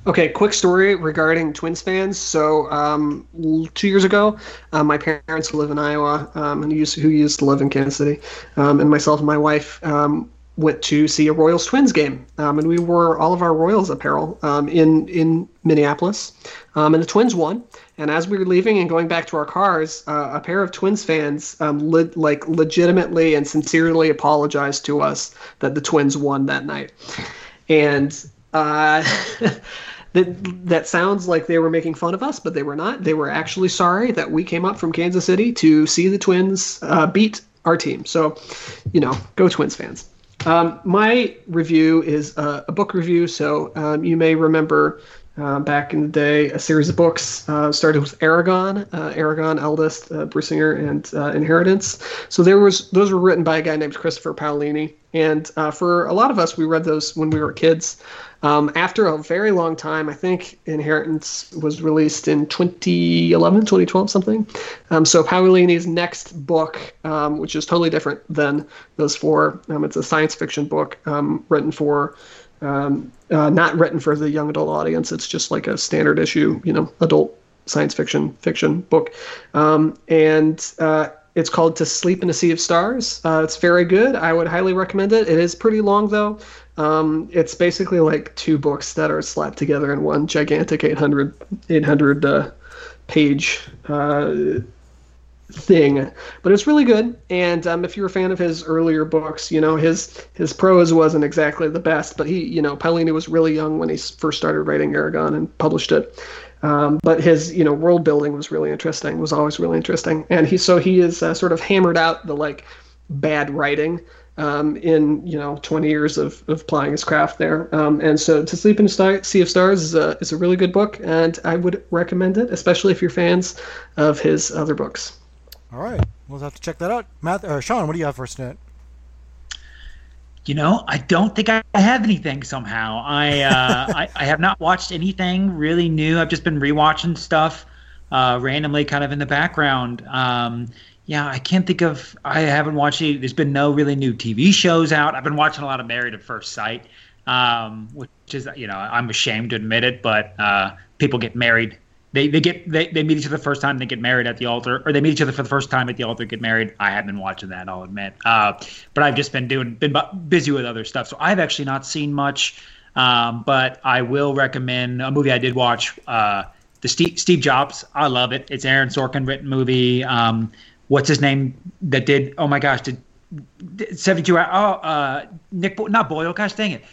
Okay, quick story regarding Twins fans. So, um, two years ago, uh, my parents who live in Iowa um, and used, who used to live in Kansas City, um, and myself and my wife um, went to see a Royals Twins game, um, and we wore all of our Royals apparel um, in in Minneapolis, um, and the Twins won. And as we were leaving and going back to our cars, uh, a pair of Twins fans um, le- like legitimately and sincerely apologized to us that the Twins won that night, and. Uh, that that sounds like they were making fun of us, but they were not. They were actually sorry that we came up from Kansas City to see the Twins uh, beat our team. So, you know, go Twins fans. Um, my review is a, a book review, so um, you may remember uh, back in the day a series of books uh, started with Aragon, uh, Eragon, Eldest, uh, Brisingr, and uh, Inheritance. So there was those were written by a guy named Christopher Paolini, and uh, for a lot of us, we read those when we were kids. Um, after a very long time, I think Inheritance was released in 2011, 2012, something. Um, so Paolini's next book, um, which is totally different than those four, um, it's a science fiction book um, written for, um, uh, not written for the young adult audience. It's just like a standard issue, you know, adult science fiction fiction book, and. Uh, it's called To Sleep in a Sea of Stars. Uh, it's very good. I would highly recommend it. It is pretty long, though. Um, it's basically like two books that are slapped together in one gigantic 800, 800 uh, page uh, thing. But it's really good. And um, if you're a fan of his earlier books, you know his his prose wasn't exactly the best. But he, you know, Paolini was really young when he first started writing Eragon and published it. Um, but his, you know, world building was really interesting. Was always really interesting. And he so he is uh, sort of hammered out the like bad writing um, in you know 20 years of, of applying his craft there. Um, and so, To Sleep in a Sea of Stars is a is a really good book, and I would recommend it, especially if you're fans of his other books. All right, we'll have to check that out. Matt, uh, Sean, what do you have for us tonight? You know, I don't think I have anything somehow. I, uh, I, I have not watched anything really new. I've just been rewatching stuff uh, randomly, kind of in the background. Um, yeah, I can't think of. I haven't watched any. There's been no really new TV shows out. I've been watching a lot of Married at First Sight, um, which is you know I'm ashamed to admit it, but uh, people get married. They, they get they, they meet each other the first time they get married at the altar or they meet each other for the first time at the altar get married i haven't been watching that i'll admit uh, but i've just been doing been busy with other stuff so i've actually not seen much um, but i will recommend a movie i did watch uh, the steve, steve jobs i love it it's aaron sorkin written movie um, what's his name that did? Oh my gosh, did 72 hours. Oh, uh, Nick, Bo- not Boyle. Gosh dang it.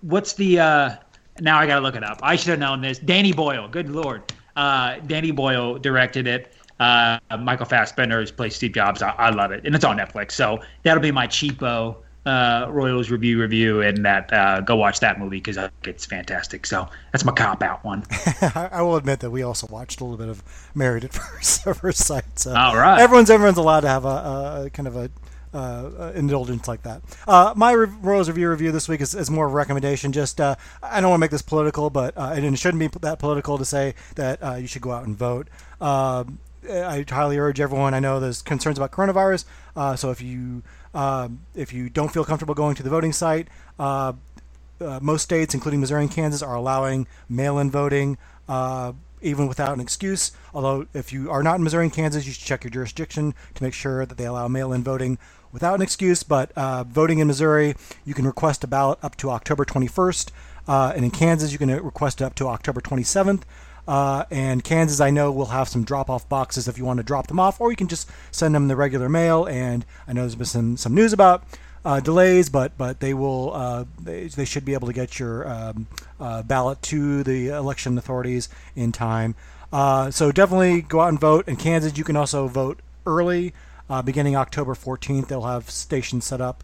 What's the, uh, now I got to look it up. I should have known this. Danny Boyle. Good Lord. Uh, Danny Boyle directed it. Uh, Michael Fassbender has played Steve Jobs. I, I, love it. And it's on Netflix. So that'll be my cheapo uh, Royals review review. And that uh, go watch that movie because it's fantastic. So that's my cop out one. I will admit that we also watched a little bit of Married at First, first Sight. So All right. Everyone's, everyone's allowed to have a, a kind of a uh, indulgence like that. Uh, my re- Royals review review this week is, is more of a recommendation. Just uh, I don't want to make this political, but uh, and it shouldn't be that political to say that uh, you should go out and vote. Um, I highly urge everyone. I know there's concerns about coronavirus, uh, so if you um, if you don't feel comfortable going to the voting site, most states, including Missouri and Kansas, are allowing mail-in voting even without an excuse. Although, if you are not in Missouri and Kansas, you should check your jurisdiction to make sure that they allow mail in voting without an excuse. But uh, voting in Missouri, you can request a ballot up to October 21st. Uh, and in Kansas, you can request it up to October 27th. Uh, and Kansas, I know, will have some drop off boxes if you want to drop them off, or you can just send them the regular mail. And I know there's been some, some news about uh, delays, but but they will uh, they, they should be able to get your um, uh, ballot to the election authorities in time. Uh, so definitely go out and vote. In Kansas, you can also vote early, uh, beginning October 14th. They'll have stations set up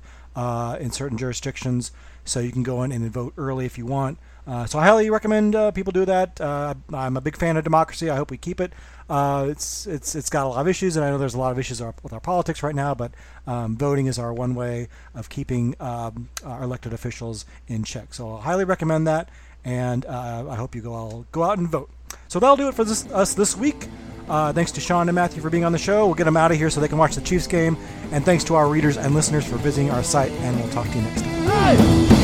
in certain jurisdictions, so you can go in and vote early if you want. Uh, so I highly recommend uh, people do that. Uh, I'm a big fan of democracy. I hope we keep it. Uh, it's it's it's got a lot of issues, and I know there's a lot of issues with our politics right now. But um, voting is our one way of keeping um, our elected officials in check. So I highly recommend that, and uh, I hope you go all go out and vote. So that'll do it for this, us this week. Thanks to Sean and Matthew for being on the show. We'll get them out of here so they can watch the Chiefs game. And thanks to our readers and listeners for visiting our site. And we'll talk to you next time.